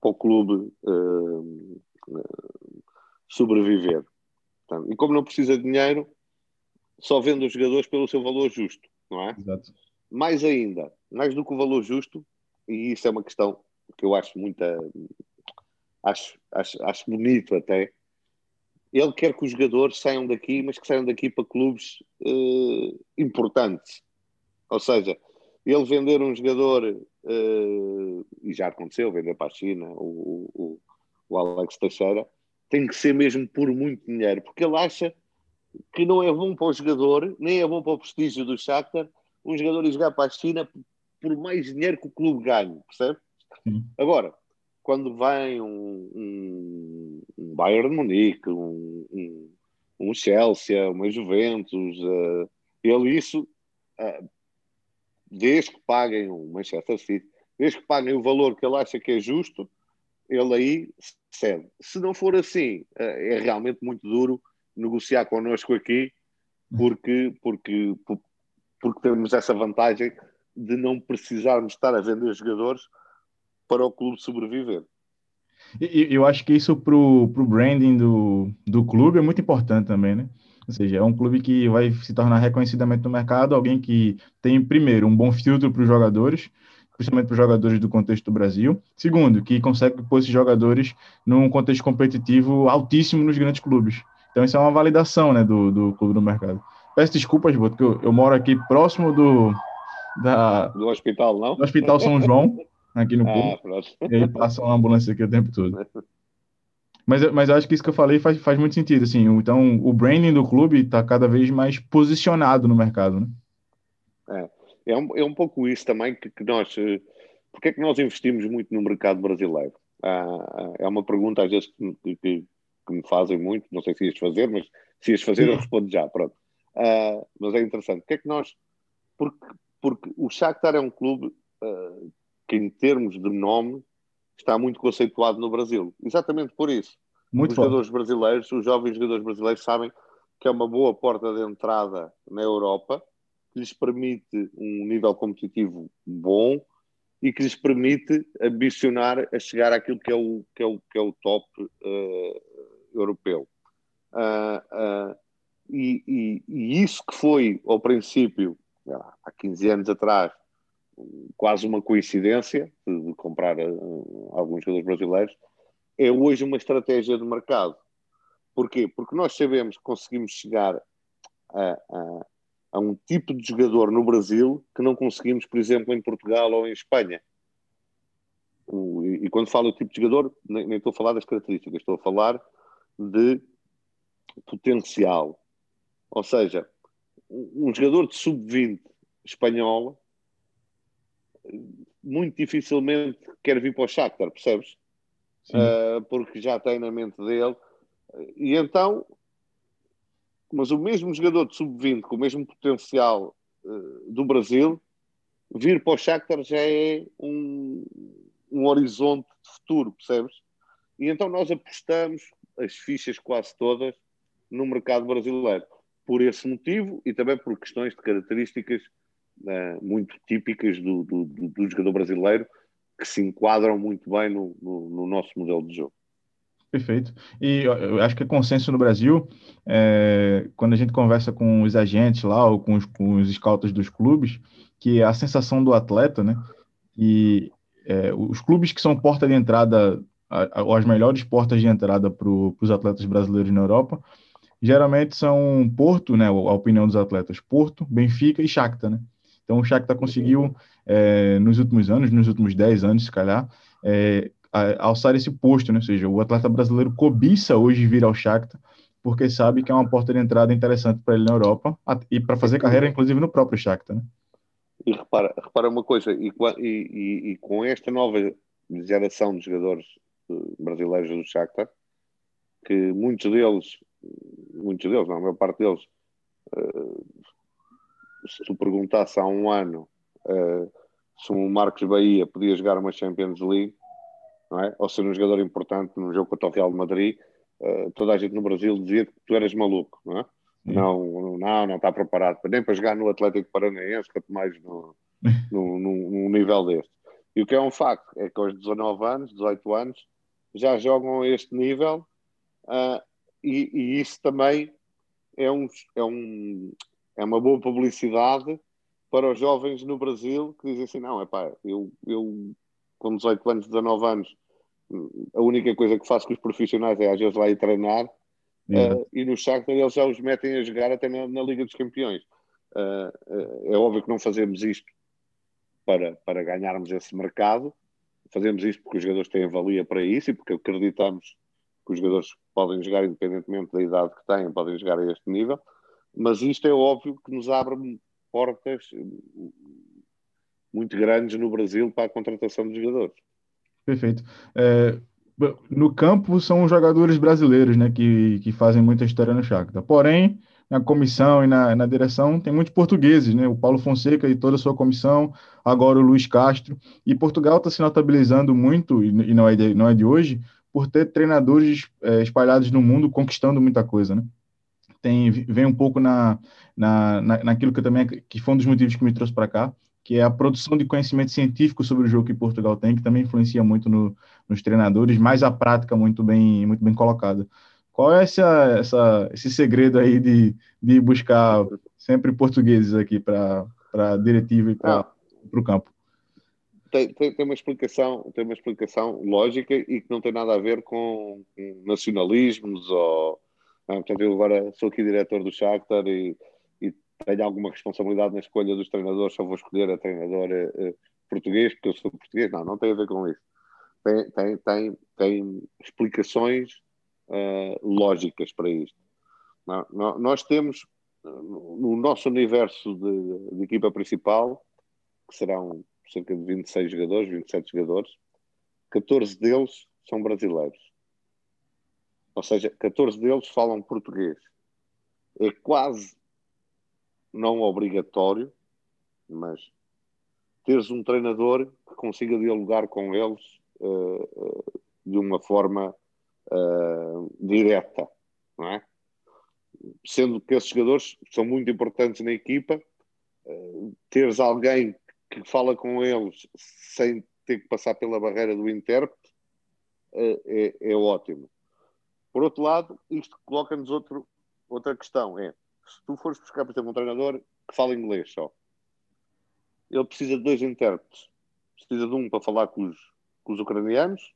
para o clube uh, sobreviver. Portanto, e como não precisa de dinheiro, só vende os jogadores pelo seu valor justo, não é? Exato. Mais ainda, mais do que o valor justo, e isso é uma questão que eu acho muita. Acho, acho, acho bonito até. ele quer que os jogadores saiam daqui, mas que saiam daqui para clubes uh, importantes. Ou seja, ele vender um jogador, uh, e já aconteceu, vender para a China, o, o, o Alex Teixeira, tem que ser mesmo por muito dinheiro, porque ele acha que não é bom para o jogador, nem é bom para o prestígio do Shakhtar, um jogador ir jogar para a China por mais dinheiro que o clube ganhe, percebe? Sim. Agora, quando vem um, um, um Bayern Munique, um, um, um, Chelsea, uma Juventus, uh, ele isso, uh, desde que paguem o Manchester City, desde que paguem o valor que ele acha que é justo, ele aí cede. Se não for assim, uh, é realmente muito duro negociar connosco aqui, porque, porque, porque temos essa vantagem de não precisarmos estar a vender jogadores para o clube sobreviver. Eu acho que isso para o branding do, do clube é muito importante também, né? Ou seja, é um clube que vai se tornar reconhecidamente no mercado, alguém que tem, primeiro, um bom filtro para os jogadores, principalmente para os jogadores do contexto do Brasil. Segundo, que consegue pôr esses jogadores num contexto competitivo altíssimo nos grandes clubes. Então, isso é uma validação né, do, do clube do mercado. Peço desculpas, Boto, que eu, eu moro aqui próximo do, da, do hospital, não? Do Hospital São João, aqui no ah, Porto. E aí passa uma ambulância aqui o tempo todo. Mas, mas eu acho que isso que eu falei faz, faz muito sentido. Assim, então, o branding do clube está cada vez mais posicionado no mercado. Né? É, é, um, é um pouco isso também que, que nós. Eh, Porque é que nós investimos muito no mercado brasileiro? Ah, ah, é uma pergunta às vezes que, que, que, me fazem muito. Não sei se ias fazer, mas se ias fazer, eu respondo já. Pronto. Ah, mas é interessante. Porque é que nós. Porque, porque o Shakhtar é um clube uh, que, em termos de nome, está muito conceituado no Brasil. Exatamente por isso. Muito os forte. jogadores brasileiros, os jovens jogadores brasileiros sabem que é uma boa porta de entrada na Europa, que lhes permite um nível competitivo bom e que lhes permite ambicionar a chegar àquilo que é o, que é o, que é o top uh, europeu. Uh, uh, e, e, e, isso que foi, ao princípio, há 15 anos atrás, quase uma coincidência de, comprar uh, alguns jogadores brasileiros, é hoje uma estratégia de mercado. Porquê? Porque nós sabemos que conseguimos chegar a, a, a, um tipo de jogador no Brasil que não conseguimos, por exemplo, em Portugal ou em Espanha. O, e, e, quando falo do tipo de jogador, nem, nem estou a falar das características, estou a falar de potencial. Ou seja, um jogador de sub-20 espanhola muito dificilmente quer vir para o Shakhtar, percebes? Uh, porque já tem na mente dele. E então, mas o mesmo jogador de sub-20 com o mesmo potencial uh, do Brasil, vir para o Shakhtar já é um, um horizonte de futuro, percebes? E então nós apostamos as fichas quase todas no mercado brasileiro por esse motivo e também por questões de características muito típicas do, do, do, jogador brasileiro que se enquadram muito bem no, no, no nosso modelo de jogo. Perfeito. E eu acho que é consenso no Brasil, é, quando a gente conversa com os agentes lá, ou com os, com os scouts dos clubes, que a sensação do atleta, né, e é, os clubes que são porta de entrada, ou as melhores portas de entrada para os atletas brasileiros na Europa, geralmente são Porto, né, a opinião dos atletas, Porto, Benfica e Shakhtar, né? Então o Shakhtar conseguiu, é, nos últimos anos, nos últimos 10 anos, se calhar, é, alçar esse posto, né? Ou seja, o atleta brasileiro cobiça hoje vir ao Shakhtar, porque sabe que é uma porta de entrada interessante para ele na Europa e para fazer carreira, inclusive, no próprio Shakhtar, né? E repara, repara uma coisa, e, e, e, com esta nova geração de jogadores eh, brasileiros do Shakhtar, que muitos deles muitos deles, não, a maior parte deles, se tu perguntasse há um ano uh, se o Marcos Bahia podia jogar uma Champions League, não é? ou ser um jogador importante num jogo contra o Real de Madrid, uh, toda a gente no Brasil dizia que tu eras maluco, não é? Não, não, não está preparado nem para jogar no Atlético Paranaense, quanto mais no, no, no, num nível deste. E o que é um facto é que aos 19 anos, 18 anos, já jogam a este nível uh, e, e, isso também é, um, é, um, é uma boa publicidade para os jovens no Brasil que dizem assim: não, é pá, eu, eu com 18 anos, 19 anos, a única coisa que faço com os profissionais é às vezes lá ir treinar uh, e no Shakhtar eles já os metem a jogar até na, na Liga dos Campeões. é óbvio que não fazemos isto para, para ganharmos esse mercado, fazemos isto porque os jogadores têm valia para isso e porque acreditamos que os jogadores podem jogar independentemente da idade que têm, podem jogar a este nível, mas isto é óbvio que nos abre portas muito grandes no Brasil para a contratação de jogadores. Perfeito. É, no campo são os jogadores brasileiros né, que, que fazem muita história no Shakhtar. Porém, na comissão e na, na direção tem muitos portugueses, né? O Paulo Fonseca e toda a sua comissão, agora o Luiz Castro. E Portugal está se notabilizando muito, e não é de, não é de hoje, por ter treinadores é, espalhados no mundo conquistando muita coisa, né? Tem, vem um pouco na, na, na, naquilo que também que foi um dos motivos que me trouxe para cá, que é a produção de conhecimento científico sobre o jogo que Portugal tem, que também influencia muito no, nos treinadores, mas a prática muito bem, muito bem colocada. Qual é essa, essa, esse segredo aí de, de buscar sempre portugueses aqui para a diretiva e para o campo? Tem, tem, tem, uma explicação, tem uma explicação lógica e que não tem nada a ver com nacionalismos ou. Não, portanto, eu agora sou aqui diretor do Shakhtar e tenho alguma responsabilidade na escolha dos treinadores, só vou escolher a treinadora uh, português, porque eu sou português. Não, não tem a ver com isso. Tem, tem, tem, tem explicações uh, lógicas para isto. Não, não, nós temos, no nosso universo de, de, equipa principal, que serão cerca de 26 jogadores, 27 jogadores, 14 deles são brasileiros. Ou seja, 14 deles falam português. É quase não obrigatório, mas teres um treinador que consiga dialogar com eles uh, uh, de uma forma uh, direta, não é? Sendo que esses jogadores são muito importantes na equipa, teres alguém que fala com eles sem ter que passar pela barreira do intérprete é, é ótimo. Por outro lado, isto coloca-nos outra questão, é se tu fores buscar, por exemplo, um treinador que fala inglês só, ele precisa de dois intérpretes. Precisa de um para falar com os, com os ucranianos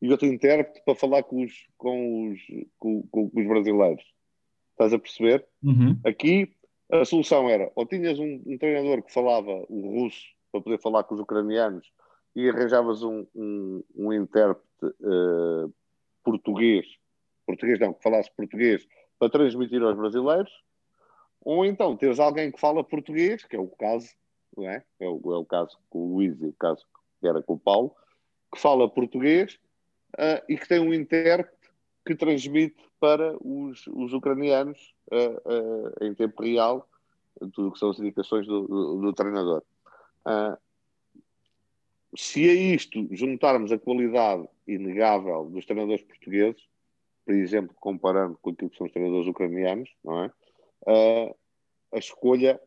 e outro intérprete para falar com os, com os, com, com, os brasileiros. Estás a perceber? Uhum. Aqui a solução era ou tinhas um, um, treinador que falava o russo para poder falar com os ucranianos e arranjavas um, um, um intérprete uh, português, português não, que falasse português para transmitir aos brasileiros, ou então teres alguém que fala português, que é o caso, não é? É o, é o caso com o Luís e o caso que era com o Paulo, que fala português uh, e que tem um intérprete que transmite para os, os ucranianos uh, uh, em tempo real tudo o que são as indicações do, do, do treinador. se a isto juntarmos a qualidade inegável dos treinadores portugueses, por exemplo, comparando com aquilo que são os treinadores ucranianos, não é? uh, a escolha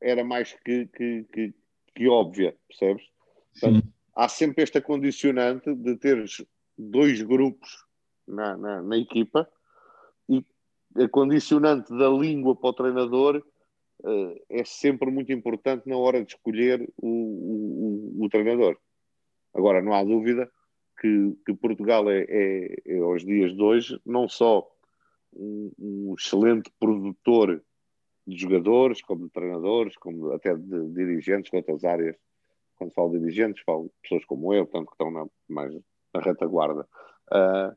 era mais que, que, que, que óbvia, percebes? Portanto, há sempre esta condicionante de teres dois grupos na, na, na, equipa e a condicionante da língua para o treinador uh, é sempre muito importante na hora de escolher o, o, o treinador. Agora, não há dúvida que, que Portugal é, é, é, aos dias de hoje, não só um, um, excelente produtor de jogadores, como de treinadores, como até de dirigentes de outras áreas. Quando falo de dirigentes, falo de pessoas como eu, tanto que estão na, mais na retaguarda. Uh,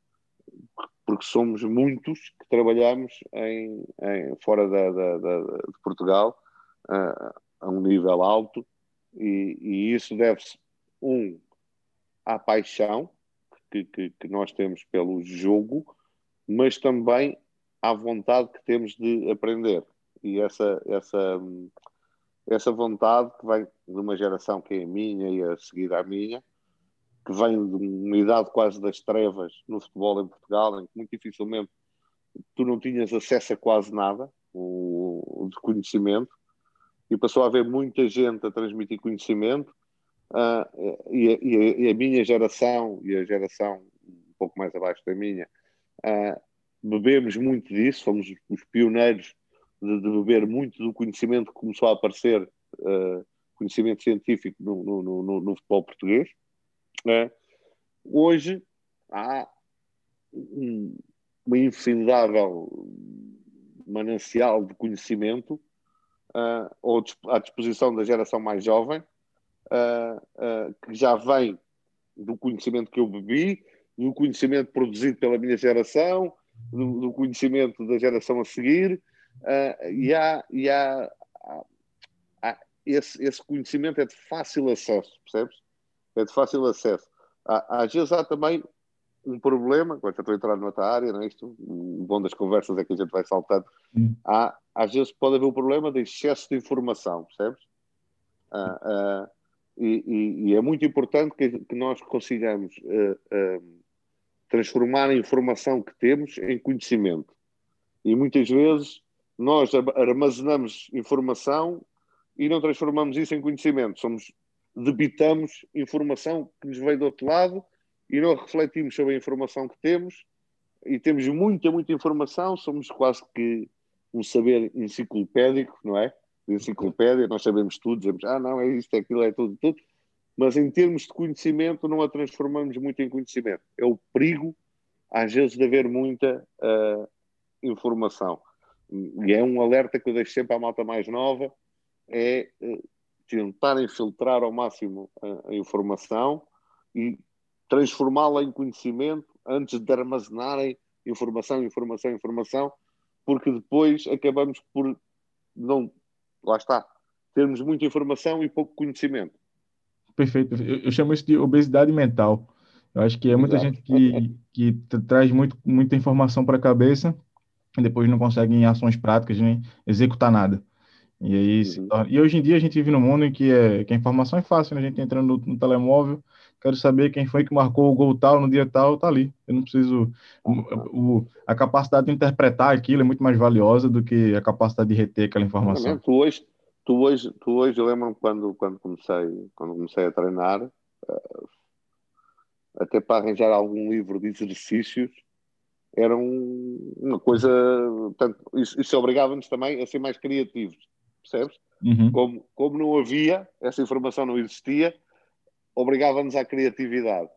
porque somos muitos que trabalhamos em, em fora da, da, da, de Portugal uh, a um nível alto e, e isso deve-se, um, à paixão que, que, que, nós temos pelo jogo, mas também à vontade que temos de aprender. E essa, essa, essa vontade que vem de uma geração que é a minha e a seguir à minha, que vem de uma idade quase das trevas no futebol em Portugal, em que muito dificilmente tu não tinhas acesso a quase nada o, de conhecimento, e passou a haver muita gente a transmitir conhecimento, uh, e, e, e, a, minha geração, e a geração um pouco mais abaixo da minha, uh, bebemos muito disso, fomos os pioneiros de, de, beber muito do conhecimento que começou a aparecer, uh, conhecimento científico no, no, no, no futebol português. Hoje há um, uma infindável manancial de conhecimento uh, à disposição da geração mais jovem, uh, uh, que já vem do conhecimento que eu bebi, do conhecimento produzido pela minha geração, do, do conhecimento da geração a seguir, e há, e há, há, há esse, esse, conhecimento é de fácil acesso, percebes? É de fácil acesso. às vezes há também um problema, agora já estou a entrar noutra área, não é isto? O bom das conversas é que a gente vai saltando. Hum. Há, às vezes pode haver um problema de excesso de informação, percebes? Ah, ah, e, e, é muito importante que, que nós consigamos uh, uh, transformar a informação que temos em conhecimento. E muitas vezes nós armazenamos informação e não transformamos isso em conhecimento. Somos, debitamos informação que nos veio do outro lado e não refletimos sobre a informação que temos e temos muita, muita informação, somos quase que um saber enciclopédico, não é? Enciclopédia, nós sabemos tudo, dizemos, ah, não, é isto, é aquilo, é tudo, tudo, mas em termos de conhecimento não a transformamos muito em conhecimento. É o perigo, às vezes, de haver muita uh, informação. E é um alerta que eu deixo sempre à malta mais nova, é uh, tentarem filtrar ao máximo a informação e transformá-la em conhecimento antes de armazenarem informação, informação, informação, porque depois acabamos por não, lá está, termos muita informação e pouco conhecimento. Perfeito. Eu, eu chamo isso de obesidade mental. Eu acho que é muita Exato. gente que, que traz muito, muita informação para a cabeça e depois não consegue em ações práticas nem executar nada. E aí, uhum. e hoje em dia a gente vive num mundo em que, é, que a informação é fácil, né? a gente entrando no, no telemóvel, quero saber quem foi que marcou o gol tal no dia tal, tá ali. Eu não preciso. O, o, a capacidade de interpretar aquilo é muito mais valiosa do que a capacidade de reter aquela informação. Tu hoje, tu hoje, tu hoje eu lembro quando, quando, comecei, quando comecei a treinar, uh, até para arranjar algum livro de exercícios, era um, uma coisa. Portanto, isso, isso obrigava-nos também a ser mais criativos, percebes? Uhum. Como, como não havia, essa informação não existia, obrigava-nos à criatividade.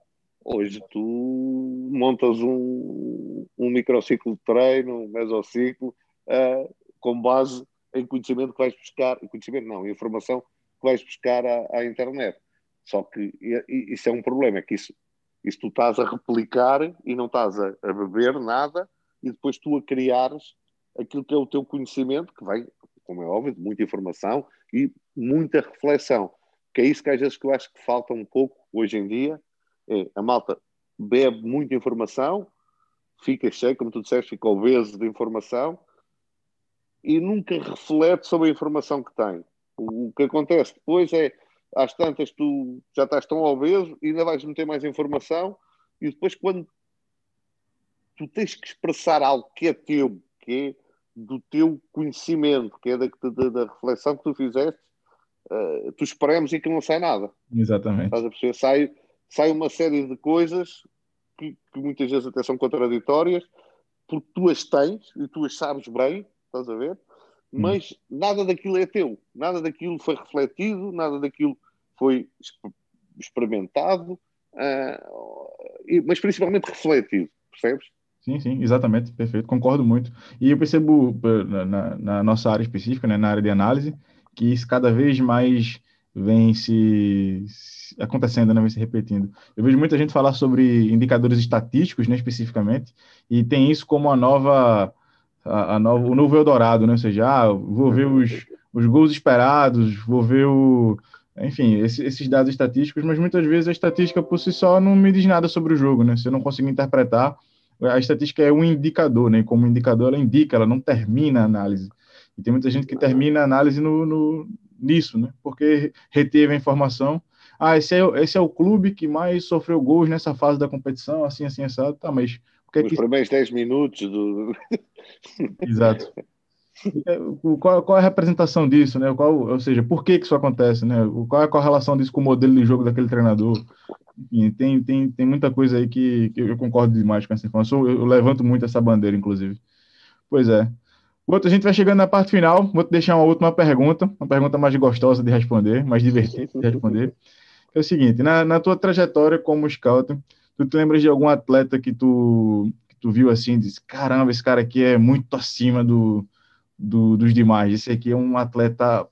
Hoje tu montas um, um microciclo de treino, um mesociclo, uh, com base em conhecimento que vais buscar, conhecimento não, informação que vais buscar à, à internet. Só que isso é um problema, é que isso, isso tu estás a replicar e não estás a, a beber nada e depois tu a criares aquilo que é o teu conhecimento, que vem, como é óbvio, muita informação e muita reflexão que é isso que às vezes que eu acho que falta um pouco hoje em dia, é a malta bebe muita informação, fica cheio, como tu disseste, fica obeso de informação e nunca reflete sobre a informação que tem. O, o que acontece depois é, às tantas, tu já estás tão obeso e ainda vais meter mais informação e depois quando tu tens que expressar algo que é teu, que é do teu conhecimento, que é da, da, da reflexão que tu fizeste, uh, tu espremos e que não sai nada. Exatamente. Estás a perceber? Sai, sai uma série de coisas que, que, muitas vezes até são contraditórias, porque tu as tens e tu as sabes bem, estás a ver? Mas hum. nada daquilo é teu, nada daquilo foi refletido, nada daquilo foi experimentado, uh, mas principalmente refletido, percebes? Sim, sim, exatamente, perfeito, concordo muito. E eu percebo na, na nossa área específica, né, na área de análise, que isso cada vez mais vem se, se acontecendo, né, vem se repetindo. Eu vejo muita gente falar sobre indicadores estatísticos, né, especificamente, e tem isso como a nova, a, a nova, o novo Eldorado, né, ou seja, ah, vou ver os, os gols esperados, vou ver o, enfim, esse, esses dados estatísticos, mas muitas vezes a estatística por si só não me diz nada sobre o jogo, né, se eu não consigo interpretar, a estatística é um indicador, né, como indicador ela indica, ela não termina a análise. E tem muita gente que termina a análise no, no nisso, né? Porque reteve a informação. Ah, esse é, esse é o clube que mais sofreu gols nessa fase da competição, assim, assim, assado. Tá, mas... Os é que... primeiros 10 minutos do... Exato. É, qual, qual é a representação disso, né? Qual, ou seja, por que, que isso acontece, né? Qual é a correlação disso com o modelo de jogo daquele treinador? Tem, tem, tem muita coisa aí que, que eu concordo demais com essa informação. Eu, eu levanto muito essa bandeira, inclusive. Pois é. Outro, a gente vai chegando na parte final. Vou deixar uma última pergunta, uma pergunta mais gostosa de responder, mais divertida de responder. É o seguinte: na, na tua trajetória como scout, tu te lembras de algum atleta que tu, tu viu assim, disse, caramba, esse cara aqui é muito acima do, do, dos demais, esse aqui é um atleta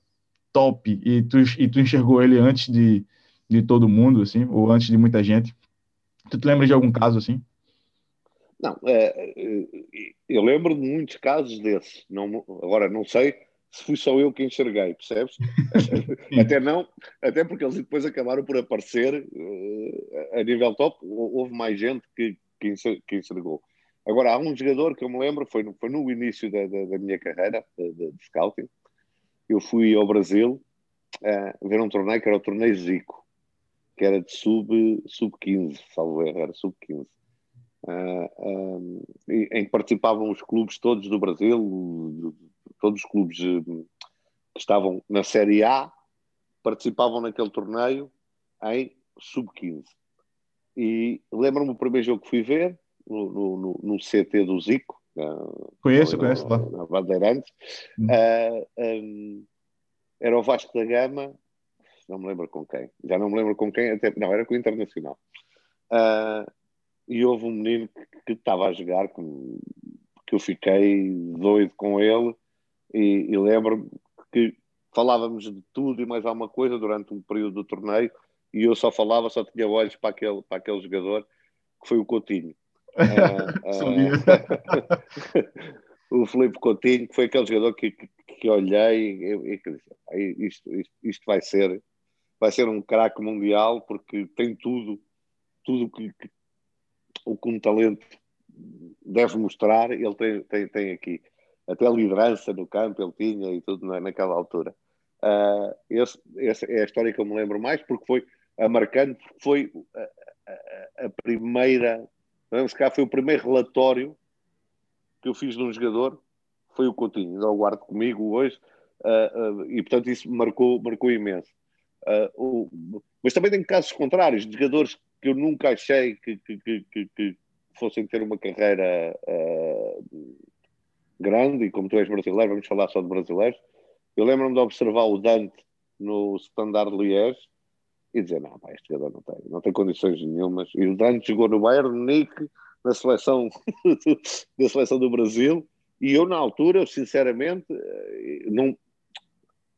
top, e tu, e tu enxergou ele antes de, de todo mundo, assim, ou antes de muita gente? Tu te lembra de algum caso assim? Não, é, é eu lembro de muitos casos desses. Não, agora, não sei se fui só eu que enxerguei, percebes? até não, até porque eles depois acabaram por aparecer uh, a nível top. Houve mais gente que, que enxergou. Agora, há um jogador que eu me lembro, foi no, foi no início da, da, da minha carreira de, de, de, scouting. Eu fui ao Brasil uh, ver um torneio que era o Torneio Zico, que era de sub-15, sub salvo erro, era sub-15. Uh, em que participavam os clubes todos do Brasil, todos os clubes eh, que estavam na Série A participavam naquele torneio em sub-15. E lembro-me o primeiro jogo que fui ver no, no, no CT do Zico. conheço, conheço lá. Na Bandeirantes. Hum. Uh, um, era o Vasco da Gama, não me lembro com quem. Já não me lembro com quem, até, não, era com o Internacional. Uh, e houve um menino que, que estava a jogar com, que eu fiquei doido com ele e, e lembro que falávamos de tudo e mais alguma coisa durante um período do torneio e eu só falava, só tinha olhos para aquele, para aquele jogador que foi o Coutinho. uh, uh, o Felipe Coutinho, que foi aquele jogador que, que, que olhei e, e que disse, isto, isto, isto, vai ser vai ser um craque mundial porque tem tudo tudo que, que, o que um talento deve mostrar, ele tem, tem, tem aqui. Até liderança no campo ele tinha e tudo naquela altura. Uh, esse, essa é a história que eu me lembro mais, porque foi a marcante, porque foi a, a, a primeira, vamos cá, foi o primeiro relatório que eu fiz de um jogador, foi o Coutinho, o guardo comigo hoje, uh, uh, e portanto isso marcou, marcou imenso. O, mas também tem casos contrários, de jogadores que eu nunca achei que, que, que, que fossem ter uma carreira uh, grande, e como tu és brasileiro, vamos falar só de brasileiros. Eu lembro-me de observar o Dante no Standard Liège e dizer: Não, pá, este jogador não tem, não tem condições nenhumas. E o Dante jogou no Bayern Nick na seleção, na seleção do Brasil. E eu, na altura, sinceramente, eh, não,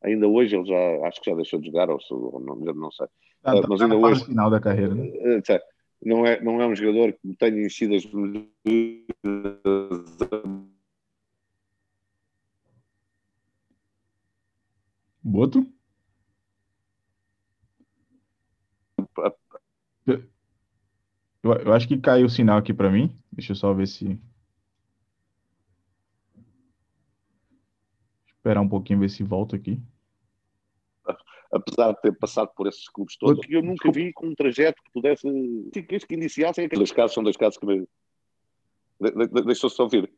ainda hoje ele já acho que já deixou de jogar, ou, ou não, não sei. Tá, tá, mas ainda tá hoje. final da carreira. Né? Eh, não, é, não é um jogador que tenha enchido as Boto? Eu, eu acho que caiu o sinal aqui para mim. Deixa eu só ver se. Esperar um pouquinho, ver se volta aqui apesar de ter passado por esses clubes todos, que eu nunca vi com um trajeto que pudesse, que, que iniciassem aqueles casos, são dois casos que me... De, de, deixa eu só ouvir.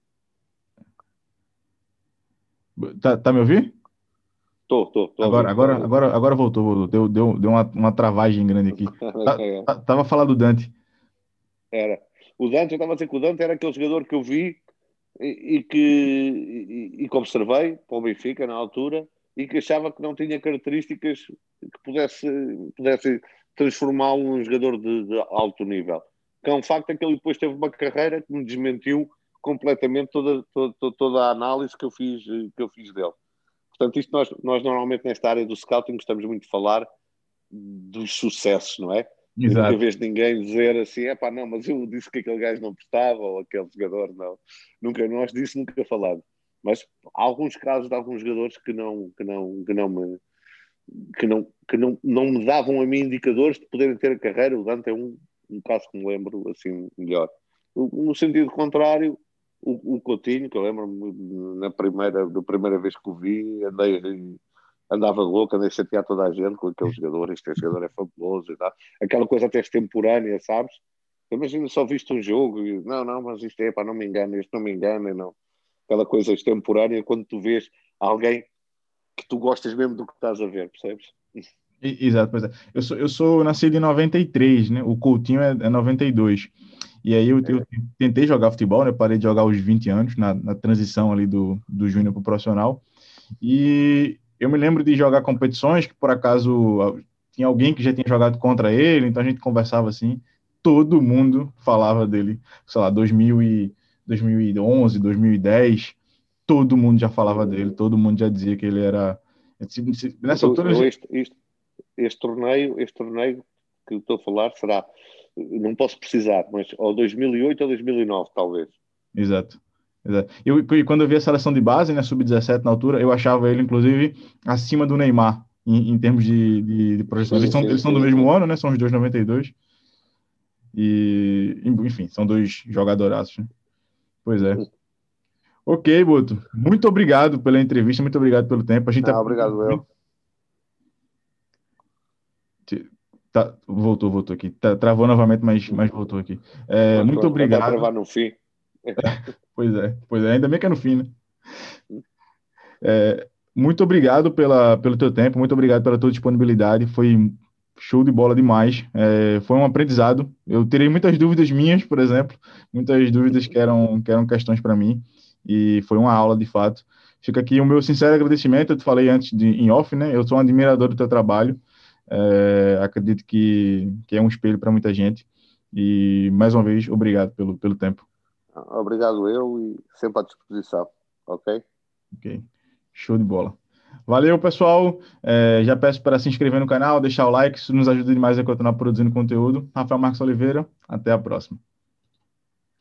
Tá, tá me ouvindo? Estou, estou. Agora, agora, agora, agora voltou, voltou. Deu, deu, deu uma, uma travagem grande aqui. tá, tá, tava falando do Dante. Era. O Dante, eu estava a dizer que o Dante era aquele jogador que eu vi e, e que, e, e que observei para o Benfica na altura e que achava que não tinha características que pudesse, pudesse transformá-lo num jogador de, de, alto nível. Que é um facto é que ele depois teve uma carreira que me desmentiu completamente toda, toda, toda a análise que eu fiz, que eu fiz dele. Portanto, isto nós, nós normalmente nesta área do scouting gostamos muito de falar dos sucessos, não é? Exato. Nunca vez ninguém dizer assim, é pá, não, mas eu disse que aquele gajo não prestava, ou aquele jogador não. Nunca, nós disso nunca falamos mas há alguns casos de alguns jogadores que não, que não, que não me que não, que não, não me davam a mim indicadores de poderem ter a carreira. O Dante é um, um caso que me lembro assim melhor. No sentido contrário, o, o Coutinho, que eu lembro-me na primeira, na primeira vez que o vi, andei, andava louco, andei a chatear toda a gente com aquele jogador, este jogador é fabuloso e tal. Aquela coisa até extemporânea, sabes? Imagina só viste um jogo e não, não, mas isto é, pá, não me engano, isto não me engana, não aquela coisa extemporânea quando tu vês alguém que tu gostas mesmo do que estás a ver, percebes? Exato, pois é. Eu sou, eu sou nascido em 93, né? O Coutinho é, é 92. E aí eu, eu, é. tentei jogar futebol, né? Parei de jogar aos 20 anos, na, na transição ali do, do júnior para o profissional. E eu me lembro de jogar competições que, por acaso, tinha alguém que já tinha jogado contra ele, então a gente conversava assim. Todo mundo falava dele, sei lá, 2000 e 2011, 2010, todo mundo já falava dele, todo mundo já dizia que ele era. Nessa altura. Este, este, este, torneio, este torneio que estou a falar será, não posso precisar, mas ou 2008 ou 2009, talvez. Exato. Exato. Eu, e quando eu vi a seleção de base, né, sub-17 na altura, eu achava ele, inclusive, acima do Neymar, em, em termos de, de, de projeção. Eles, são, eles são do mesmo ano, né? São os dois 92. E, enfim, são dois jogadoraços. Né? Pois é. Ok, Boto. Muito obrigado pela entrevista, muito obrigado pelo tempo. A gente ah, tá... Obrigado, eu. Tá, voltou, voltou aqui. Tá, travou novamente, mas, mas voltou aqui. É, muito obrigado. Vai travar no fim. pois é, pois é. Ainda bem que é no fim, né? É, muito obrigado pela, pelo teu tempo, muito obrigado pela tua disponibilidade. Foi show de bola demais. É, foi um aprendizado. Eu terei muitas dúvidas minhas, por exemplo, muitas dúvidas que eram, que eram questões para mim, e foi uma aula de fato. Fica aqui o meu sincero agradecimento. Eu te falei antes de, em off, né? Eu sou um admirador do teu trabalho. É, acredito que, que é um espelho para muita gente. E mais uma vez, obrigado pelo, pelo tempo. Obrigado eu e sempre à disposição, ok? Ok, show de bola. Valeu, pessoal. É, já peço para se inscrever no canal, deixar o like, isso nos ajuda demais a continuar produzindo conteúdo. Rafael Marcos Oliveira, até a próxima.